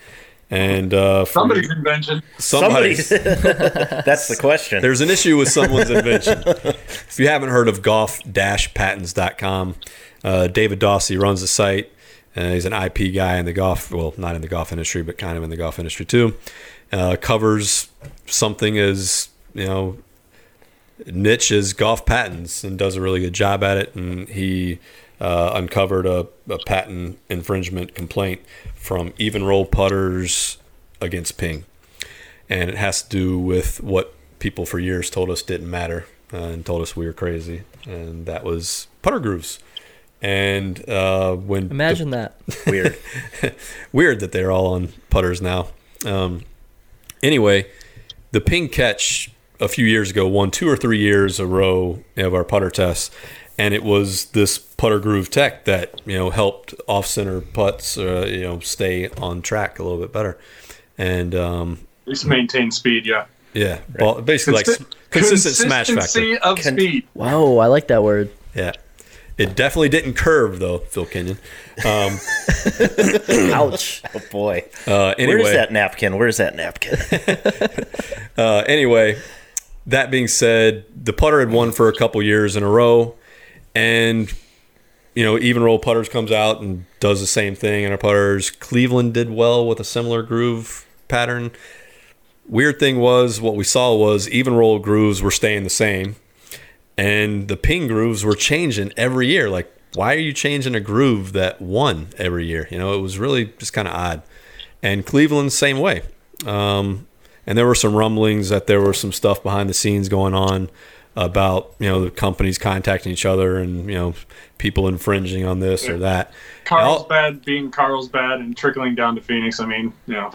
And uh for somebody's invention somebody's, That's the question. there's an issue with someone's invention. If you haven't heard of golf-patents.com, uh, David Dawsey runs the site. Uh, he's an IP guy in the golf, well, not in the golf industry, but kind of in the golf industry too. Uh, covers something as you know niche as golf patents and does a really good job at it. And he uh, uncovered a, a patent infringement complaint from Evnroll putters against Ping, and it has to do with what people for years told us didn't matter uh, and told us we were crazy, and that was putter grooves. And uh, when the- Imagine that. Weird. weird that they're all on putters now. Um, anyway, the ping Ketsch a few years ago won two or three years a row of our putter tests, and it was this putter groove tech that you know helped off center putts uh, you know stay on track a little bit better, and um, just maintain speed yeah yeah, ball, basically like consistent smash factor. consistency of Con- speed Whoa, I like that word. Yeah. It definitely didn't curve though, Phil Kenyon. Um, Ouch. oh boy. uh, anyway, Where's that napkin? Where's that napkin? Uh, anyway, that being said, the putter had won for a couple years in a row, and you know, Evnroll putters comes out and does the same thing in our putters. Cleveland did well with a similar groove pattern. Weird thing was what we saw was Evnroll grooves were staying the same, and the ping grooves were changing every year. Like, why are you changing a groove that won every year? You know, it was really just kind of odd. And Cleveland, same way. Um, and there were some rumblings that there were some stuff behind the scenes going on about you know the companies contacting each other and you know people infringing on this or that. Carlsbad being Carlsbad and trickling down to Phoenix. I mean, you know,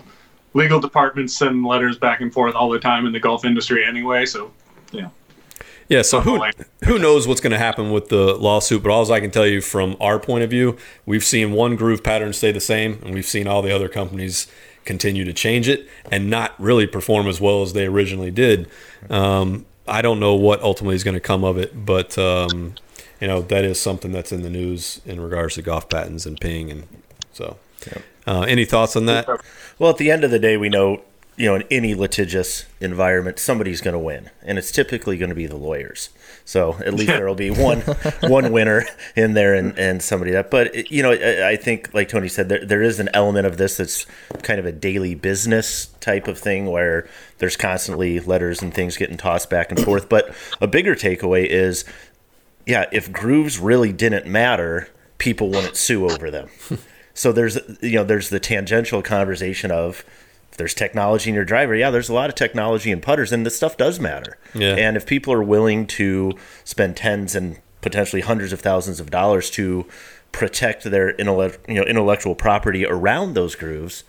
legal departments send letters back and forth all the time in the golf industry anyway. So, know, Yeah, so who who knows what's going to happen with the lawsuit? But all I can tell you from our point of view, we've seen one groove pattern stay the same, and we've seen all the other companies continue to change it and not really perform as well as they originally did. Um, I don't know what ultimately is going to come of it, but um, you know that is something that's in the news in regards to golf patents and ping, and so. Uh, any thoughts on that? Well, at the end of the day, we know, you know, in any litigious environment, somebody's going to win, and it's typically going to be the lawyers. So at least there will be one one winner in there, and, and somebody that. But you know, I, I think, like Tony said, there, there is an element of this that's kind of a daily business type of thing where there's constantly letters and things getting tossed back and forth. But a bigger takeaway is, yeah, if grooves really didn't matter, people wouldn't sue over them. So there's you know there's the tangential conversation of there's technology in your driver. Yeah, there's a lot of technology in putters, and this stuff does matter. Yeah. And if people are willing to spend tens and potentially hundreds of thousands of dollars to protect their intellect, you know intellectual property around those grooves,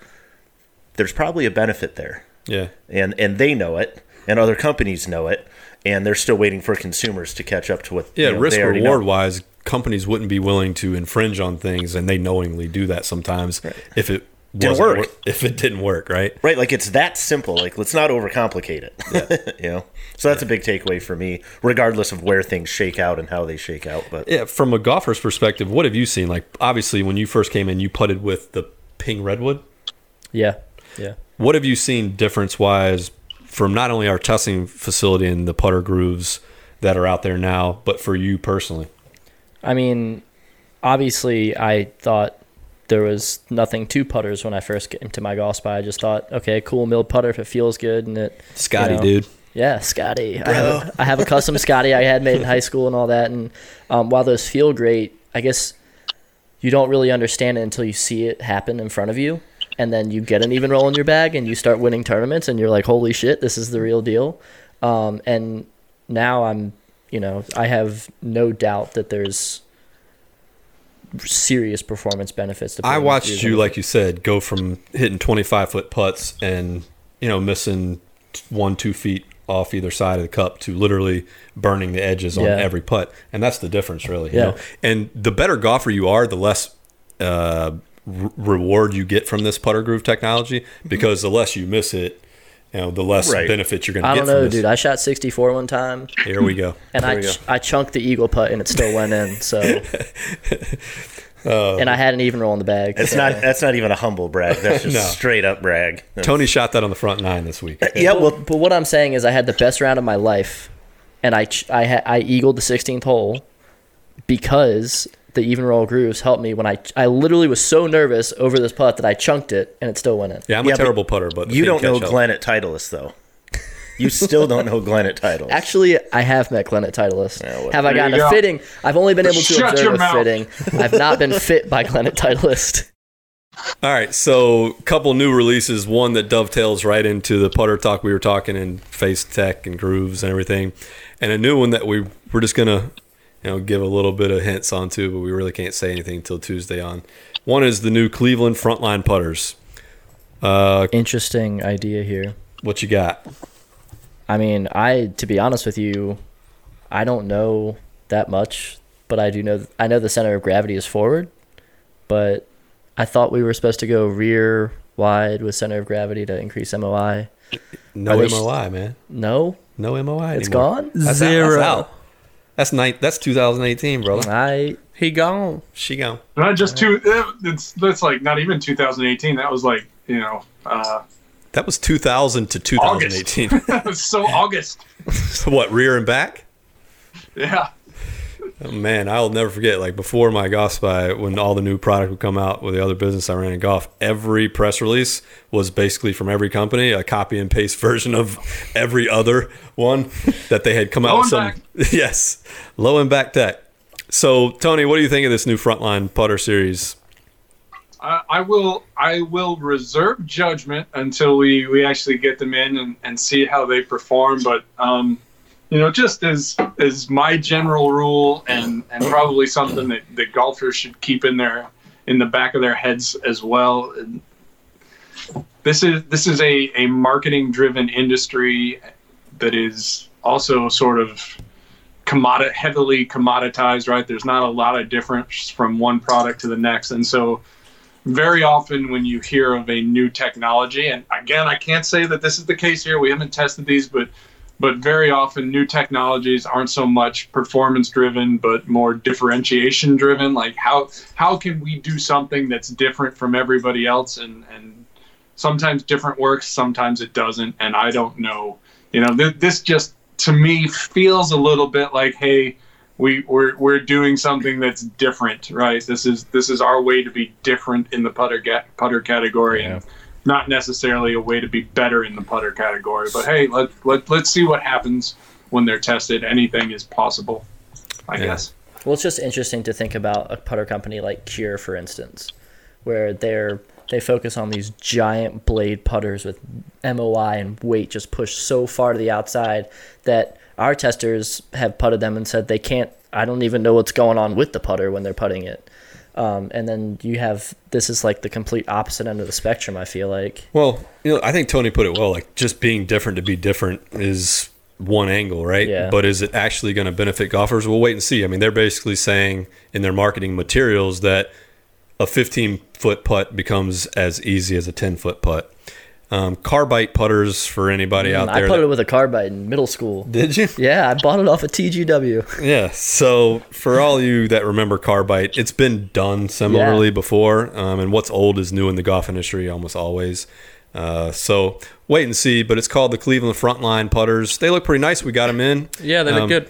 there's probably a benefit there, Yeah, and and they know it, and other companies know it, and they're still waiting for consumers to catch up to what yeah. you know, risk reward know. wise, companies wouldn't be willing to infringe on things, and they knowingly do that sometimes if it Didn't wasn't work. If it didn't work, right? Right, like it's that simple. Like let's not overcomplicate it. you know, so that's a big takeaway for me, regardless of where things shake out and how they shake out. But Yeah, from a golfer's perspective, what have you seen? Like, obviously, when you first came in, you putted with the Ping Redwood. Yeah, yeah. What have you seen difference wise from not only our testing facility and the putter grooves that are out there now, but for you personally? I mean, obviously, I thought there was nothing to putters when I first came to MyGolfSpy. I just thought, okay, cool milled putter if it feels good and it. Scotty, you know, dude. Yeah, Scotty. I have, a, I have a custom Scotty I had made in high school and all that. And um, while those feel great, I guess you don't really understand it until you see it happen in front of you. And then you get an Evnroll in your bag and you start winning tournaments and you're like, holy shit, this is the real deal. Um, and now I'm, you know, I have no doubt that there's serious performance benefits. To I watched you, like you said, go from hitting 25 foot putts and, you know, missing one, two feet off either side of the cup to literally burning the edges on Yeah. every putt. And that's the difference, really. You Yeah. know? And the better golfer you are, the less uh, reward you get from this putter groove technology because the less you miss it, you know, the less Right. benefit you're going to get. I don't from know, this. dude. I shot 64 one time, Here we go. and There I we go. I chunked the eagle putt, and it still went in. So, and I had an Evnroll in the bag. it's so- not that's not even a humble brag. That's just No. straight up brag. Tony shot that on the front nine this week. Yeah, But, well, but what I'm saying is, I had the best round of my life, and I ch- I ha- I eagled the 16th hole because the Evnroll grooves helped me when I I literally was so nervous over this putt that I chunked it and it still went in. Yeah, I'm Yeah, a but terrible putter, but you don't know catch helped. Glenn at Titleist though. You still don't know Glenn at Titleist. Actually, I have met Glenn at Titleist. Yeah, well, have I gotten a go. fitting? I've only been able to Shut observe a mouth. fitting. I've not been fit by Glenn at Titleist. All right, so couple new releases. One that dovetails right into the putter talk we were talking in face tech and grooves and everything, and a new one that we we're just gonna you know give a little bit of hints on onto, but we really can't say anything until Tuesday on. One is the new Cleveland Frontline putters. Uh, Interesting idea here. what you got? I mean, I to be honest with you, I don't know that much, but I do know I know the center of gravity is forward, but I thought we were supposed to go rear wide with center of gravity to increase MOI. No Are they sh- MOI, man. No, No MOI. it's anymore. gone. That's Zero. Out, that's out. That's nine. That's 2018, brother. I He gone. She gone. Not just two. uh, It's that's like not even 2018. That was like you know, uh, That was 2000 to 2018. that was so August. so what? Rear and back? Yeah. Oh, man, I'll never forget. Like before MyGolfSpy, when all the new product would come out with the other business I ran in golf, every press release was basically from every company a copy and paste version of every other one that they had come out Low with. and Some yes, low and back tech. So Tony, what do you think of this new frontline putter series? I, I will I will reserve judgment until we, we actually get them in and, and see how they perform. But um, you know, just as as my general rule and, and probably something that, that golfers should keep in their in the back of their heads as well. This is this is a, a marketing driven industry that is also sort of commodit heavily commoditized, right? There's not a lot of difference from one product to the next. And so very often when you hear of a new technology and again i can't say that this is the case here we haven't tested these but but very often new technologies aren't so much performance driven but more differentiation driven like how how can we do something that's different from everybody else? And and sometimes different works sometimes it doesn't and i don't know. You know th- this just to me feels a little bit like hey we we're, we're doing something that's different right? This is this is our way to be different in the putter ga- putter category. And not necessarily a way to be better in the putter category but hey let, let let's see what happens when they're tested anything is possible i Yeah. guess Well, it's just interesting to think about a putter company like Cure, for instance, where they're they focus on these giant blade putters with MOI and weight just pushed so far to the outside that our testers have putted them and said they can't. I don't even know what's going on with the putter when they're putting it. Um, and then you have this is like the complete opposite end of the spectrum. I feel like Well, you know, I think Tony put it well. Like just being different to be different is one angle, right? Yeah. But is it actually going to benefit golfers? We'll wait and see. I mean, they're basically saying in their marketing materials that a 15 foot putt becomes as easy as a 10 foot putt. Um, Carbite putters for anybody out Mm, I there. putted that- it with a Carbite in middle school. did you? Yeah, I bought it off of TGW. Yeah. So for all you that remember Carbite, it's been done similarly Yeah. before, um, and what's old is new in the golf industry almost always. Uh, so wait and see. But it's called the Cleveland Frontline putters. They look pretty nice. We got them in. Yeah, they look Um, good.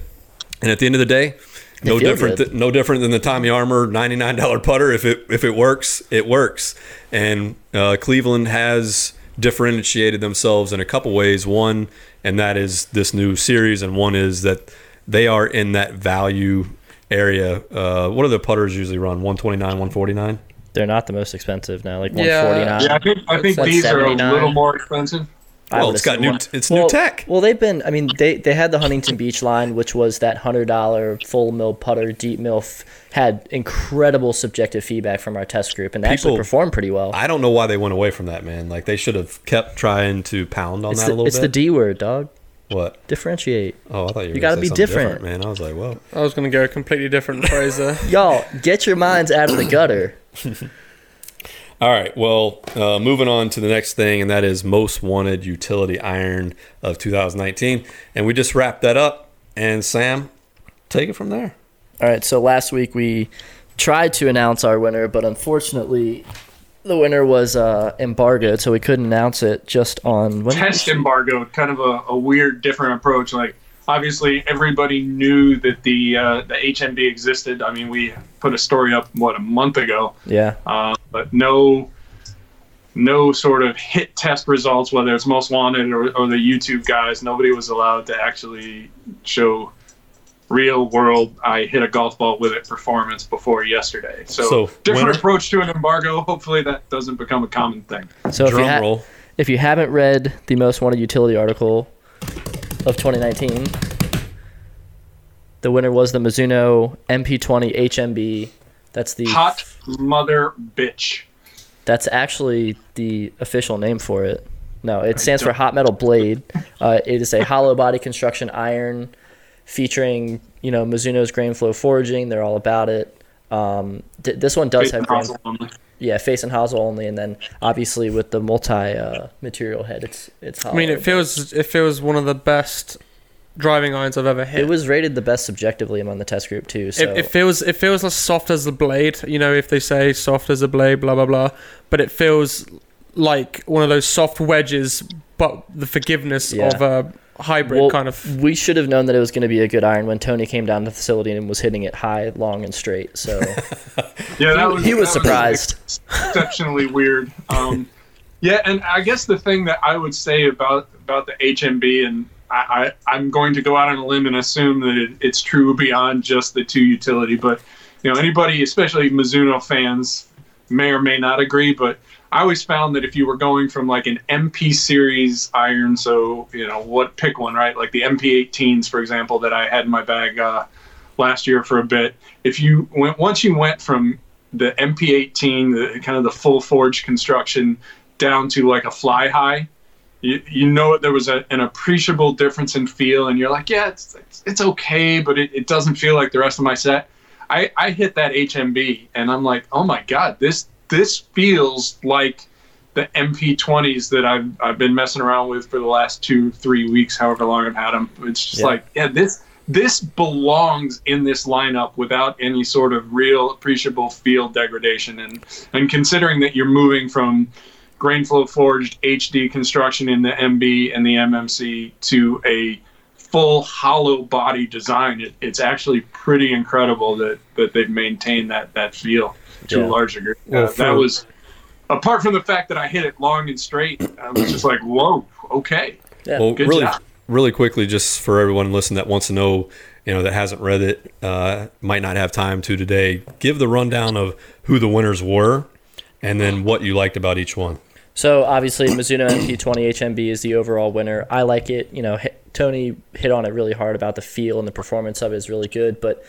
And at the end of the day, no different, th- no different than the Tommy Armour ninety nine dollar putter. If it if it works, it works. And uh, Cleveland has differentiated themselves in a couple ways. One, and that is this new series, and one is that they are in that value area. Uh, what do the putters usually run? One twenty nine, one forty nine. They're not the most expensive now, like 149. Yeah, I think I think these are a little more expensive. I Well, it's got assume. new. It's well, new tech. Well, they've been. I mean, they they had the Huntington Beach line, which was that hundred dollar full mill putter, deep mill. F- had incredible subjective feedback from our test group, and they actually performed pretty well. I don't know why they went away from that, man. Like they should have kept trying to pound on it's that the, a little bit. it's the. D word, dog. what? Differentiate, Oh, I thought you were You gotta be something different. man. I was like, well. I was going to go a completely different phrase there. y'all. Get your minds out of the gutter. All right. Well, uh, moving on to the next thing, and that is most wanted utility iron of 2019, and we just wrapped that up. And Sam, take it from there. All right, so last week we tried to announce our winner, but unfortunately, the winner was uh, embargoed, so we couldn't announce it just on when Test embargo, kind of a, a weird, different approach. Like obviously, everybody knew that the uh, the HMB existed. I mean, we put a story up what a month ago, Yeah, uh, but no no sort of hit test results, whether it's most wanted or, or the YouTube guys. Nobody was allowed to actually show real world. I hit a golf ball with it performance before yesterday. So, So, different winner? approach to an embargo. Hopefully, that doesn't become a common thing. so if you, ha- roll. if you haven't read the most wanted utility article of 2019, the winner was the Mizuno MP20 HMB. That's the Hot mother bitch. That's actually the official name for it. No, it stands for hot metal blade. Uh, it is a hollow body construction iron featuring, you know, Mizuno's grain flow forging. They're all about it. Um, th- this one does have grain. Yeah, face and hosel only, and then obviously with the multi uh, material head, it's it's. Hollow. I mean, it feels it feels one of the best driving irons I've ever hit. It was rated the best subjectively among the test group too. So It, it feels it feels as soft as a blade. You know, if they say soft as a blade, blah blah blah, but it feels like one of those soft wedges, but the forgiveness Yeah. of a hybrid Well, kind of. we should have known that it was going to be a good iron when Tony came down to the facility and was hitting it high, long, and straight. So Yeah, that was he was that surprised. exceptionally weird. Um, yeah, and I guess the thing that I would say about about the HMB, and I, I I'm going to go out on a limb and assume that it, it's true beyond just the two utility, but you know anybody, especially Mizuno fans, may or may not agree, but I always found that if you were going from like an MP series iron, so you know what, pick one, right? Like the MP18s, for example, that I had in my bag uh, last year for a bit. If you went once you went from the MP18, the kind of the full forge construction, down to like a Fli-Hi, you, you know there was a, an appreciable difference in feel, and you're like, yeah, it's it's, it's okay, but it, it doesn't feel like the rest of my set. I, I hit that HMB, and I'm like, oh my god, this this feels like the MP20s that I've I've been messing around with for the last two three weeks, however long I've had them. It's just Yeah. like, yeah, this this belongs in this lineup without any sort of real appreciable field degradation, and and considering that you're moving from grain flow forged HD construction in the MB and the MMC to a full hollow body design, it, it's actually pretty incredible that, that they've maintained that, that feel to Yeah. a large degree. Well, Uh, that was, apart from the fact that I hit it long and straight, I was just like, whoa, okay. Yeah. Well, Good really, job. really quickly, just for everyone listening that wants to know, you know, that hasn't read it, uh, might not have time to today. Give the rundown of who the winners were, and then what you liked about each one. So obviously, Mizuno MP20 HMB is the overall winner. I like it. You know, hit, Tony hit on it really hard about the feel and the performance of it is really good. But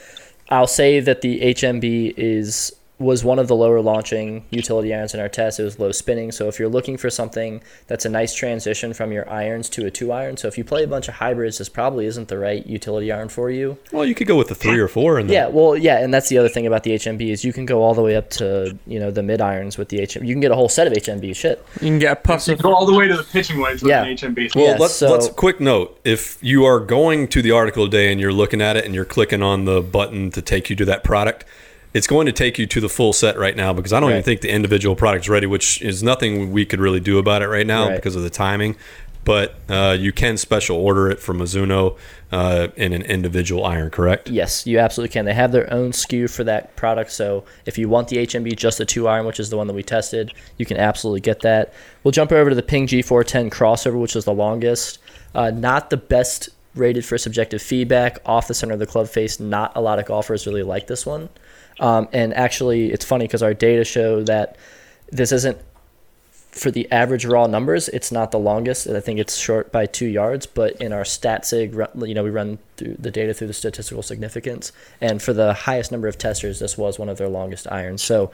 I'll say that the HMB is was one of the lower launching utility irons in our test. It was low spinning. So if you're looking for something that's a nice transition from your irons to a two iron, so if you play a bunch of hybrids, this probably isn't the right utility iron for you. Well, you could go with the three or four, and Yeah, well, yeah, and that's the other thing about the HMB is you can go all the way up to you know the mid irons with the HMB. You can get a whole set of HMB. Shit. You can get a puff you of go all the way to the pitching wedge with Yeah. an HMB. Well, Yeah, let's so- let's quick note. If you are going to the article today and you're looking at it and you're clicking on the button to take you to that product, it's going to take you to the full set right now because I don't even think the individual product's ready, which is nothing we could really do about it right now Right. because of the timing. But uh, you can special order it from Mizuno uh, in an individual iron, correct? Yes, you absolutely can. They have their own SKU for that product. So if you want the HMB, just the two iron, which is the one that we tested, you can absolutely get that. We'll jump over to the Ping G410 crossover, which is the longest. Uh, not the best rated for subjective feedback off the center of the club face. Not a lot of golfers really like this one. Um, and actually, it's funny because our data show that this isn't for the average raw numbers, it's not the longest. I think it's short by two yards, but in our stat sig, you know, we run the data through the statistical significance, and for the highest number of testers, this was one of their longest irons. So,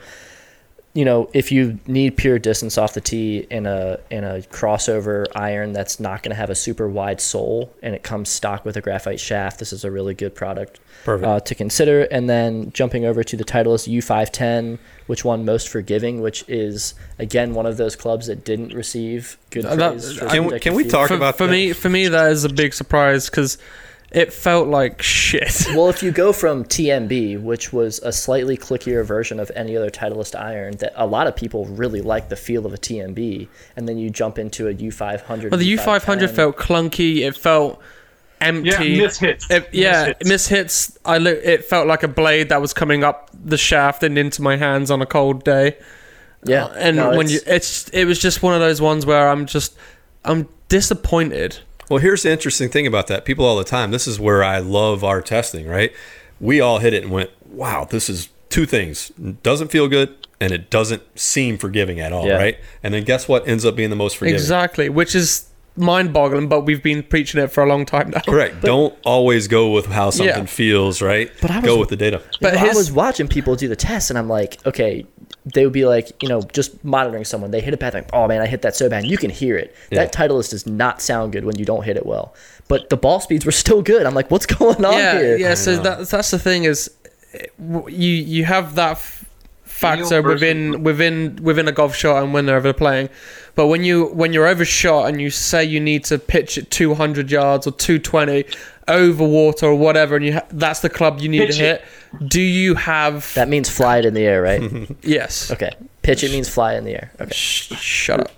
you know, if you need pure distance off the tee in a in a crossover iron that's not going to have a super wide sole, and it comes stock with a graphite shaft, this is a really good product uh, to consider. And then jumping over to the Titleist U510, which won most forgiving, which is again one of those clubs that didn't receive good Uh, that- for Can we- can we talk for, about for that? me. For me, that is a big surprise because it felt like shit. Well, if you go from TMB, which was a slightly clickier version of any other Titleist iron, that a lot of people really like the feel of a TMB, and then you jump into a U500. Well, the U500 felt clunky. It felt empty. Yeah, miss hits. It, yeah, Miss hits. miss hits. I look. It felt like a blade that was coming up the shaft and into my hands on a cold day. Yeah, Uh, and no, when you, it's- it's it was just one of those ones where I'm just I'm disappointed. Well, here's the interesting thing about that. People all the time, this is where I love our testing, right? We all hit it and went, wow, this is two things. It doesn't feel good and it doesn't seem forgiving at all, Yeah. right? And then guess what ends up being the most forgiving? Exactly, which is mind-boggling. But we've been preaching it for a long time now. Correct. Don't always go with how something Yeah. feels, right? But I go with the data. But You know, his- I was watching people do the test, and I'm like, okay, they would be like, you know, just monitoring someone. They hit a bad, like, oh man, I hit that so bad. And you can hear it. That Titleist does not sound good when you don't hit it well. But the ball speeds were still good. I'm like, what's going on yeah, here? yeah. So that's that's the thing is, you you have that f- factor within within within a golf shot and when they're ever playing, but when you when you're overshot and you say you need to pitch it 200 yards or 220 over water or whatever, and you ha- that's the club you need Pitch to hit. Do you have That means fly it in the air, right? yes? okay. Pitch it means fly in the air. Okay. Sh- shut up.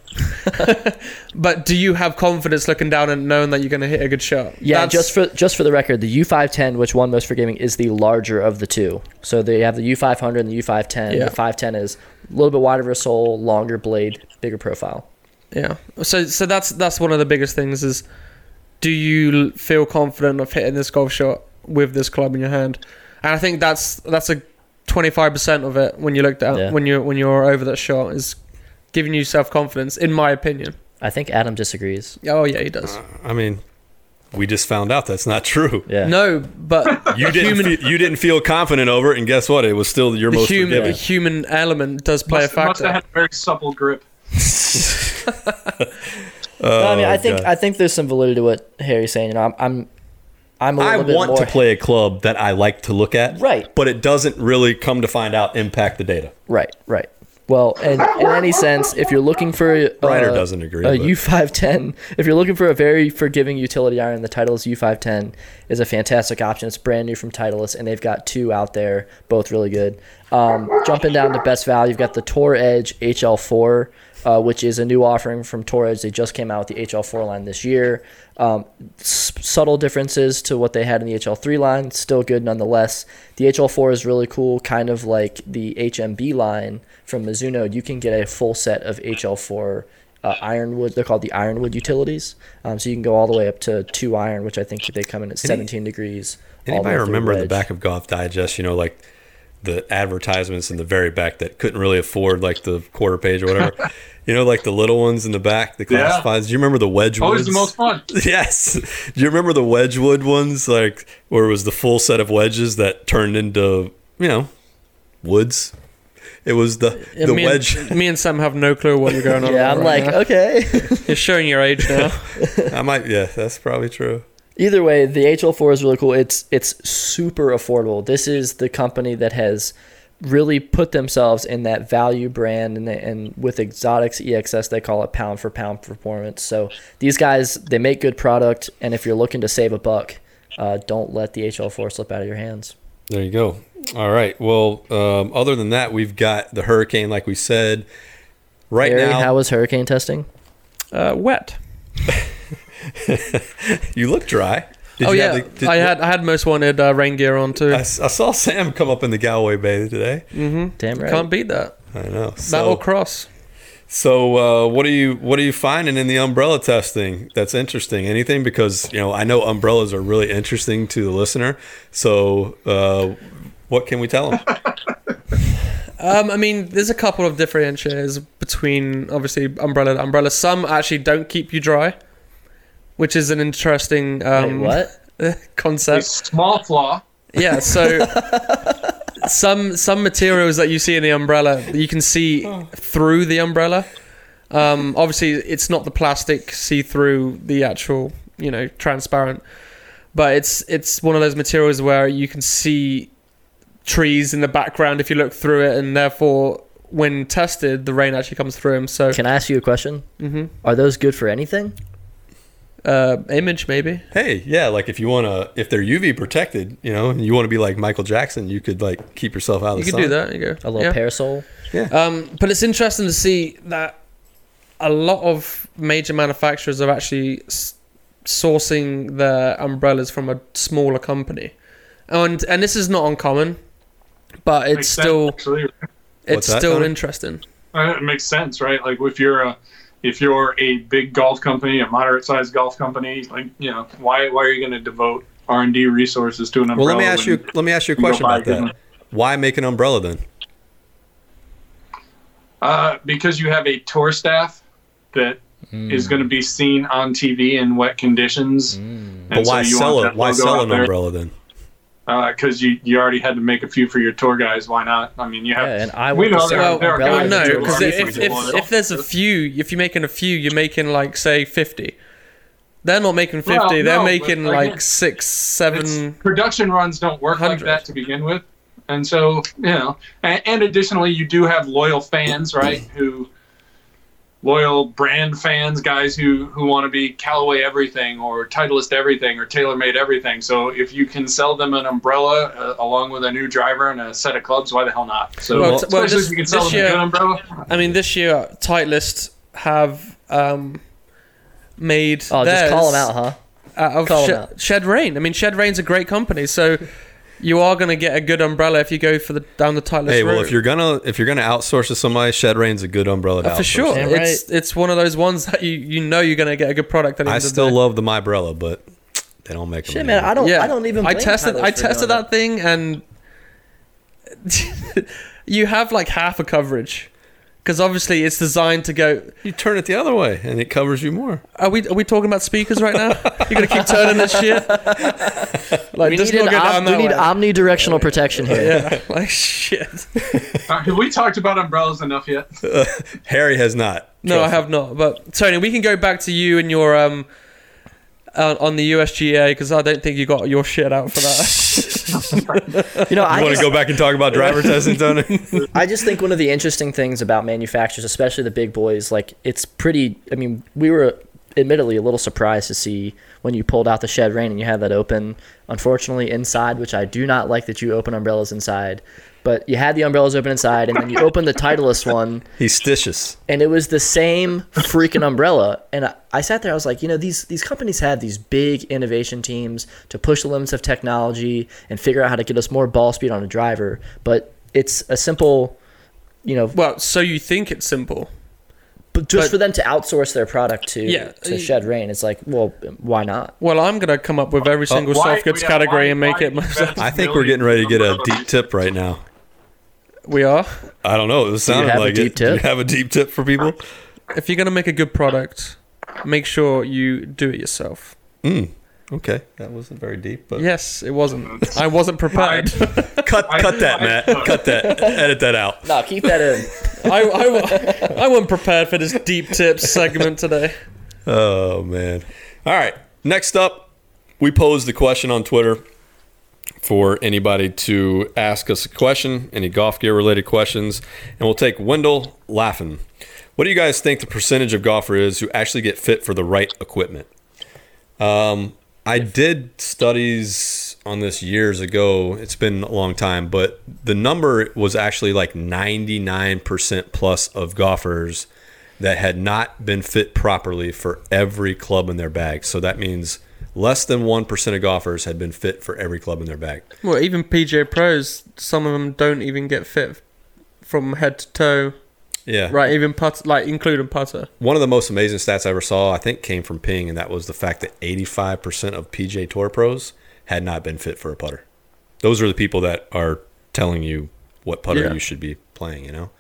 but do you have confidence looking down and knowing that you're going to hit a good shot? Yeah, That's- just for just for the record, the U510, which won most forgiving, is the larger of the two. So they have the U500 and the U510. Yeah. The 510 is a little bit wider of a sole, longer blade, bigger profile. Yeah. So so that's that's one of the biggest things is do you feel confident of hitting this golf shot with this club in your hand? And I think that's that's a 25% of it when you look down Yeah. when you when you're over that shot is giving you self-confidence in my opinion. I think Adam disagrees. Oh yeah, he does. Uh, I mean, we just found out that's not true. Yeah. No, but You didn't Human- feel, you didn't feel confident over it, and guess what? It was still your the most human the human element does play must, a must factor. have had a very supple grip. No, I mean, I think God. I think there's some validity to what Harry's saying. You know, I'm I'm, I'm a I little bit want more to play a club that I like to look at, Right. But it doesn't really come to find out impact the data. Right, right. Well, in, in any sense, if you're looking for a, Ryder doesn't agree, a but- U510, if you're looking for a very forgiving utility iron, the Titleist U510 is a fantastic option. It's brand new from Titleist, and they've got two out there, both really good. Um, jumping down to best value, you've got the Tour Edge HL4, uh, which is a new offering from Tour Edge. They just came out with the HL4 line this year. Um, s- subtle differences to what they had in the HL3 line, still good nonetheless. The HL4 is really cool, kind of like the HMB line from Mizuno. You can get a full set of HL4 uh, ironwood. They're called the ironwood utilities. Um, so you can go all the way up to two iron, which I think they come in at 17 degrees. all the Anybody remember the back of Golf Digest? You know, like the advertisements in the very back that couldn't really afford like the quarter page or whatever. you know, like the little ones in the back, the Yeah. classifieds. Do you remember the Wedgewoods? Always the most fun. Yes. Do you remember the Wedgwood ones, like where it was the full set of wedges that turned into, you know, woods? It was the Yeah, the me wedge. And, me and Sam have no clue what you're going on. Yeah, I'm right like, now. okay. you're showing your age now. I might. Yeah, that's probably true. Either way, the HL4 is really cool. It's it's super affordable. This is the company that has really put themselves in that value brand, and and with Exotics EXS, they call it pound for pound performance. So these guys they make good product, and if you're looking to save a buck, uh, don't let the HL4 slip out of your hands. There you go. All right. Well, um, other than that, we've got the hurricane, like we said. Right Harry, now, how was hurricane testing? Uh, wet. you look dry. Did oh you yeah, have the- did- I had I had most wanted uh, rain gear on too. I saw Sam come up in the Galway Bay today. mm-hmm. Damn right. Can't beat that. I know. that will cross. so uh, what are you what are you finding in the umbrella testing that's interesting? Anything because you know I know umbrellas are really interesting to the listener. So uh, what can we tell them? Um, I mean, there's a couple of differentiators between obviously umbrella and umbrella. Some actually don't keep you dry, which is an interesting Wait, um, what? A concept. small flaw. Yeah, so some some materials that you see in the umbrella, you can see through the umbrella. Um, obviously, it's not the plastic see through the actual, you know, transparent, but it's it's one of those materials where you can see trees in the background if you look through it, and therefore, when tested, the rain actually comes through them. So, Can I ask you a question? hmm Are those good for anything? Uh, image maybe. hey, yeah, like if you want to, if they're UV protected, you know, and you want to be like Michael Jackson, you could like keep yourself out of You the can sun. do that. You go A little yeah. parasol? Yeah. Um, but it's interesting to see that a lot of major manufacturers are actually s- sourcing their umbrellas from a smaller company, and and this is not uncommon, but it's Makes still actually. it's that, still Tony? interesting. Uh, It makes sense, right? Like if you're a if you're a big golf company, a moderate sized golf company, like you know, why why are you going to devote R and D resources to an umbrella? Well, let me ask you. Let me ask you a question about that. Why make an umbrella then? Uh, because you have a tour staff that is going to be seen on TV in wet conditions. And But so why you sell it? Why sell an umbrella then? Uh, because you, you already had to make a few for your tour guys. Why not? I mean, you have. Yeah, and I we know there, Well, there are well, guys no, because if, if, if there's a few, if you're making a few, you're making like say fifty. They're not making fifty. Well, they're no, making again, like six, seven. Production runs don't work like that to begin with and so you know and, and additionally you do have loyal fans right who loyal brand fans guys who who want to be callaway everything or titleist everything or TaylorMade everything so if you can sell them an umbrella uh, along with a new driver and a set of clubs why the hell not so Well, especially well, this- if you can sell this them year- a good umbrella I mean, this year Titleist have um, made. Oh, just call them out, huh? out of Call 'em Shed, out. Shed Rain. I mean, Shed Rain's a great company, so you are going to get a good umbrella if you go for the down the Titleist Hey, well, if you're gonna if you're gonna outsource to somebody, Shed Rain's a good umbrella. To Uh, for sure, to. Damn it's it's one of those ones that you you know you're going to get a good product. At the I end of the still day. love the Mybrella, but they don't make them. Shit, man. I don't. yeah, I don't even. I tested. I tested doing that thing, and you have like half a coverage because obviously it's designed to go. You turn it the other way, and it covers you more. Are we are we talking about speakers right now? You're gonna keep turning this shit. Like We need, not an om- we need way. omnidirectional protection here. yeah, like shit. Uh, have we talked about umbrellas enough yet Harry has not. No, I have not. But Tony, we can go back to you and your um uh, on the USGA because I don't think you got your shit out for that. You know. I want to go back and talk about driver testing, Tony? I just think one of the interesting things about manufacturers, especially the big boys, like it's pretty. I mean, we were admittedly a little surprised to see when you pulled out the shed rain and you had that open. Unfortunately, inside, which I do not like that you open umbrellas inside. But you had the umbrellas open inside, and then you opened the Titleist one, He's stitious. and it was the same freaking umbrella. And I, I sat there, I was like, you know, these these companies have these big innovation teams to push the limits of technology and figure out how to get us more ball speed on a driver. But it's a simple, you know, well, so you think it's simple? but just But- for them to outsource their product to Yeah. to Shed Rain, it's like, well, why not? Well, I'm gonna come up with every single Why- soft goods yeah, category why- and make it myself. I think we're getting ready to get a deep tip right now. We are. I don't know. It was sounding have a like deep it. Do you have a deep tip for people? If you're gonna make a good product, make sure you do it yourself. Mm. Okay, that wasn't very deep, but Yes, it wasn't. I wasn't prepared. cut I- cut that, I- Matt. cut that. Edit that out. No, keep that in. I, I, I wasn't prepared for this deep tips segment today. Oh man. All right. Next up, we posed the question on Twitter for anybody to ask us a question, any golf gear related questions, and we'll take Wendell laughing. What do you guys think the percentage of golfer is who actually get fit for the right equipment? Um, I did studies on this years ago. It's been a long time, but the number was actually like 99% plus of golfers that had not been fit properly for every club in their bag. So that means less than 1% of golfers had been fit for every club in their bag. Well, even PGA pros, some of them don't even get fit from head to toe. Yeah. Right, even putter, like including putter. One of the most amazing stats I ever saw, I think, came from Ping, and that was the fact that 85% of PGA Tour pros had not been fit for a putter. Those are the people that are telling you what putter Yeah. you should be playing, you know?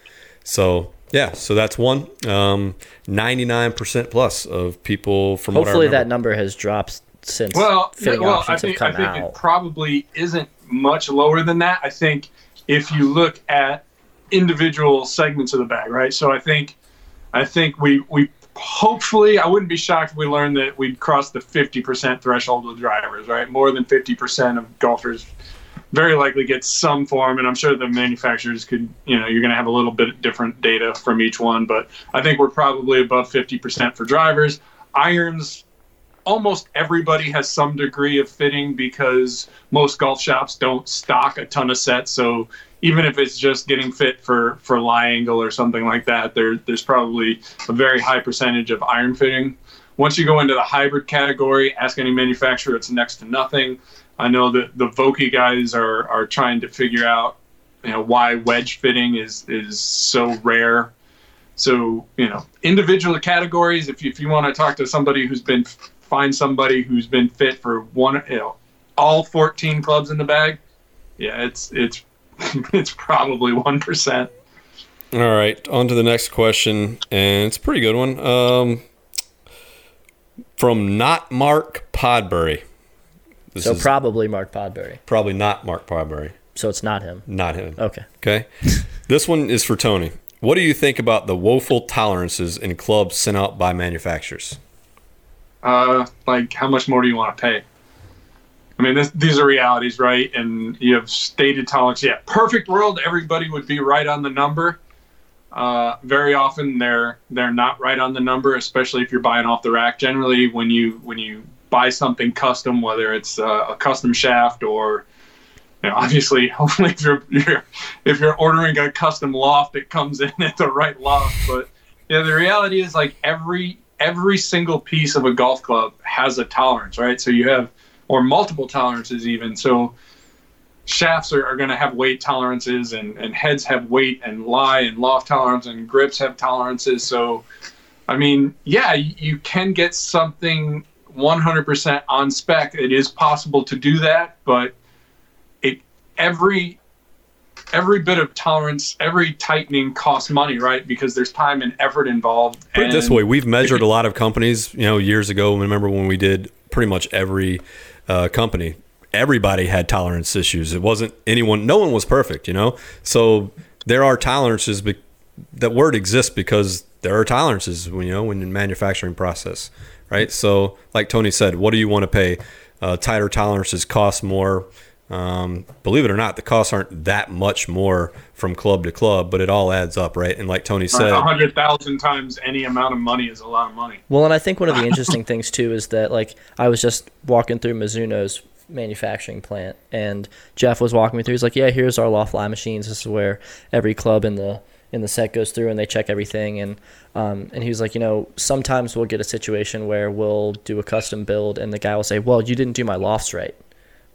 So, yeah, so that's one. Um, 99% plus of people from what I Hopefully, that number has dropped since Well, well, I think, have I come think it probably isn't much lower than that. I think if you look at individual segments of the bag, right? So I think, I think we we hopefully I wouldn't be shocked if we learned that we'd cross the 50% threshold with drivers, right? More than 50% of golfers very likely get some form, and I'm sure the manufacturers could, you know, you're going to have a little bit different data from each one, but I think we're probably above 50% for drivers. Irons, almost everybody has some degree of fitting because most golf shops don't stock a ton of sets. So even if it's just getting fit for for lie angle or something like that, there there's probably a very high percentage of iron fitting. Once you go into the hybrid category, ask any manufacturer, it's next to nothing. I know that the Vokey guys are are trying to figure out, you know, why wedge fitting is is so rare. So you know, individual categories. If you, if you want to talk to somebody who's been find somebody who's been fit for one, you know, all 14 clubs in the bag. Yeah, it's it's it's probably one percent. All right, on to the next question, and it's a pretty good one. Um, from not Mark Podbury. This So probably Mark Podbury. probably not Mark Podbury. So it's not him. Not him. Okay. Okay. this one is for Tony. What do you think about the woeful tolerances in clubs sent out by manufacturers? Uh, like how much more do you want to pay? I mean, this, these are realities, right? And you have stated tolerance. Yeah, perfect world, everybody would be right on the number. Uh, very often they're they're not right on the number, especially if you're buying off the rack. Generally, when you when you buy something custom, whether it's uh, a custom shaft or you know, obviously, hopefully, if you're, you're if you're ordering a custom loft, it comes in at the right loft. But yeah, the reality is like every every single piece of a golf club has a tolerance, right? So you have or multiple tolerances even. So shafts are, are going to have weight tolerances and, and heads have weight and lie and loft tolerance and grips have tolerances. So, I mean, yeah, you, you can get something 100% on spec. It is possible to do that, but it every every bit of tolerance, every tightening costs money, right? Because there's time and effort involved. Put it this way: we've measured a lot of companies. You know, years ago. Remember when we did pretty much every uh, company? Everybody had tolerance issues. It wasn't anyone. No one was perfect. You know, so there are tolerances. Be, that word exists because there are tolerances. You know, when in manufacturing process, right? So, like Tony said, what do you want to pay? Uh, tighter tolerances cost more. Um, believe it or not, the costs aren't that much more from club to club, but it all adds up, right? And like Tony said, a hundred thousand times any amount of money is a lot of money. Well, and I think one of the interesting things too is that like I was just walking through Mizuno's manufacturing plant, and Jeff was walking me through. He's like, "Yeah, here's our loft lie machines. This is where every club in the in the set goes through, and they check everything." And um, and he was like, "You know, sometimes we'll get a situation where we'll do a custom build, and the guy will say, "Well, you didn't do my lofts right."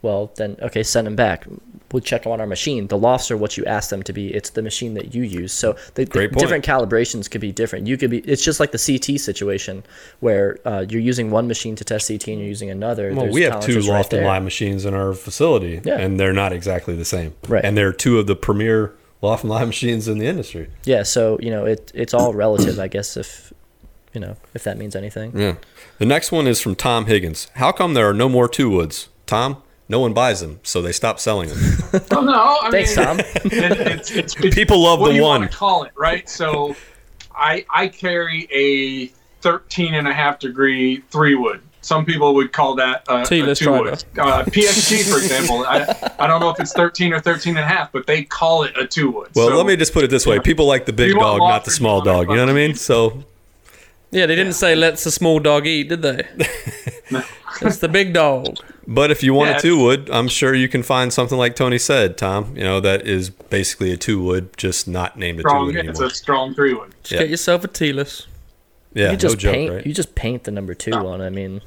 Well, then okay, send them back. We'll check them on our machine. The lofts are what you ask them to be. It's the machine that you use. So the, the different calibrations could be different. You could be. It's just like the CT situation where uh, you're using one machine to test CT and you're using another. Well, There's we have two tolerances right loft and lie machines in our facility, Yeah. and they're not exactly the same. Right. And they're two of the premier loft and lie machines in the industry. Yeah, so you know it it's all relative, I guess. If you know, if that means anything. Yeah. The next one is from Tom Higgins. How come there are no more two woods? Tom, no one buys them, so they stop selling them. Oh no, I Thanks, mean, Tom. it, it's, it's, it's People love what the do you one. want to call it, right? So, I I carry a 13 and a half degree three wood. Some people would call that uh, a T-list two wood. Uh, PXG, for example, I, I don't know if it's 13 or 13 and a half, but they call it a two wood. Well, So- let me just put it this way: people like the big dog, not the small you want dog. You know what I mean? So Yeah, they didn't say let's the small dog eat, did they? It's the big dog. But if you want Yeah, a two wood, I'm sure you can find something like Tony said, Tom. You know that is basically a two wood, just not named a two strong. wood It's anymore. a strong three wood. Just Yeah. get yourself a T-list. Yeah, you just no joke, paint. right? You just paint the number two on. I mean,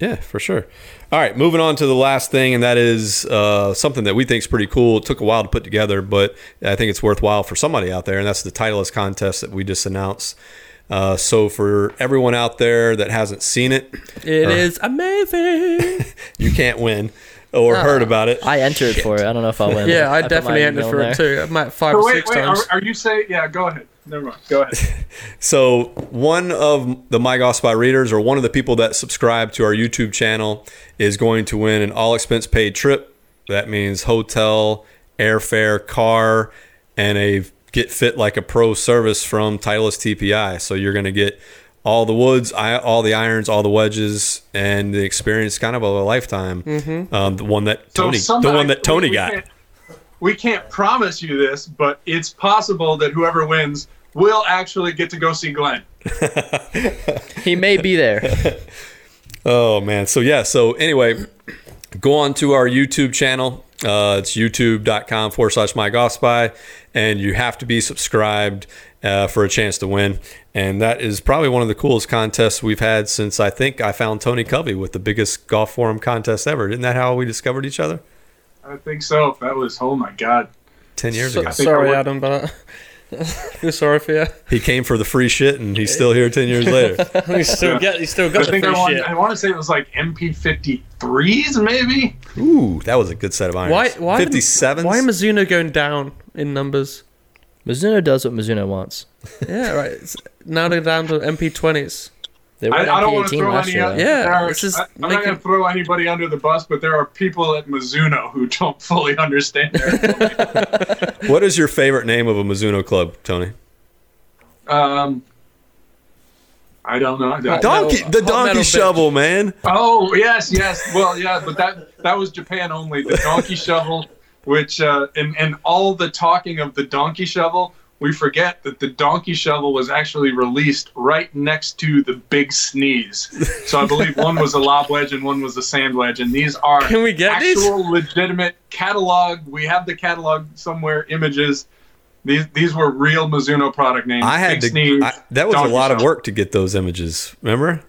Yeah, for sure. All right, moving on to the last thing, and that is uh, something that we think is pretty cool. It took a while to put together, but I think it's worthwhile for somebody out there, and that's the Titleist contest that we just announced. Uh, so for everyone out there that hasn't seen it, It Uh. is amazing. you can't win or heard about it. I entered for it. I don't know if I'll win. yeah, I, put my definitely entered for in it too. I might five So or wait, six wait, are, times. are you saying? Yeah, go ahead. Never mind. Go ahead. So one of the MyGolfSpy readers, or one of the people that subscribe to our YouTube channel, is going to win an all expense paid trip. That means hotel, airfare, car, and a get fit like a pro service from Titleist TPI. So you're going to get all the woods, all the irons, all the wedges, and the experience kind of of a lifetime. Um, the one that So Tony, the one that Tony we- we got. can't- We can't promise you this, but it's possible that whoever wins will actually get to go see Glenn. He may be there. Oh man. So yeah. So anyway, go on to our YouTube channel. Uh, it's youtube.com forward slash my golf spy, and you have to be subscribed uh, for a chance to win. And that is probably one of the coolest contests we've had since I think I found Tony Covey with the biggest golf forum contest ever. Isn't that how we discovered each other? I think so. That was oh my god. Ten years So- ago. sorry, I would- Adam, but feel sorry for you. He came for the free shit, and he's still here ten years later. You still get, you still got I the think free I want, shit. I want to say it was like MP53s, maybe. Ooh, that was a good set of irons. Why? Why? Fifty seven. Why Mizuno going down in numbers? Mizuno does what Mizuno wants. Yeah, right. It's, now they're down to MP20s. They were I, I don't want to throw last any. year. Other. Yeah, are- this is I, I'm not going to throw anybody under the bus, but there are people at Mizuno who don't fully understand their. What is your favorite name of a Mizuno club, Tony? um, I don't know. Hot Donkey, metal- the hot donkey metal bitch. shovel, man. Oh yes, yes. Well, yeah, but that that was Japan only. The donkey shovel, which uh, and and all the talking of the donkey shovel, we forget that the donkey shovel was actually released right next to the big sneeze. So I believe one was a lob wedge and one was a sand wedge, and these are Can we get these? actual legitimate catalog. We have the catalog somewhere. Images. These these were real Mizuno product names. I had Big to. Sneeze, I, that was a donkey lot of work to get those images. Remember?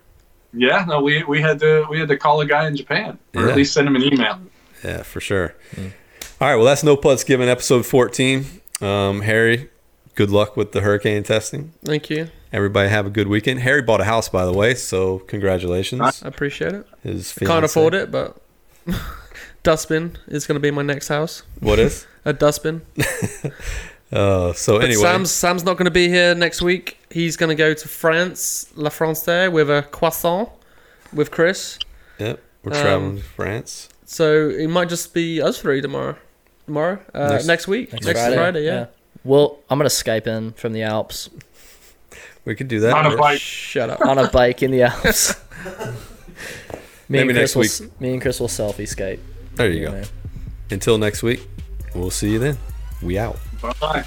Yeah, no, we we had to we had to call a guy in Japan, or Yeah. at least send him an email. Yeah, for sure. All right. Well, that's no putts given episode fourteen. Um, Harry, good luck with the hurricane testing. Thank you. Everybody have a good weekend. Harry bought a house, by the way, so congratulations. I appreciate it. His Can't afford it, but dustbin is going to be my next house. What is? A dustbin. Uh, so But anyway, Sam's Sam's not going to be here next week. He's going to go to France, La France, there with a croissant with Chris. yep, we're um, traveling to France. So it might just be us three tomorrow. Tomorrow, uh, Next- next, week, Next next, Friday. Friday. yeah. Well, I'm gonna Skype in from the Alps We could do that. On a bike. Shut up. on a bike in the Alps. me Maybe and next Chris will, me and Chris will selfie Skype. There you go. Anyway. Until next week, we'll see you then. We out. Bye.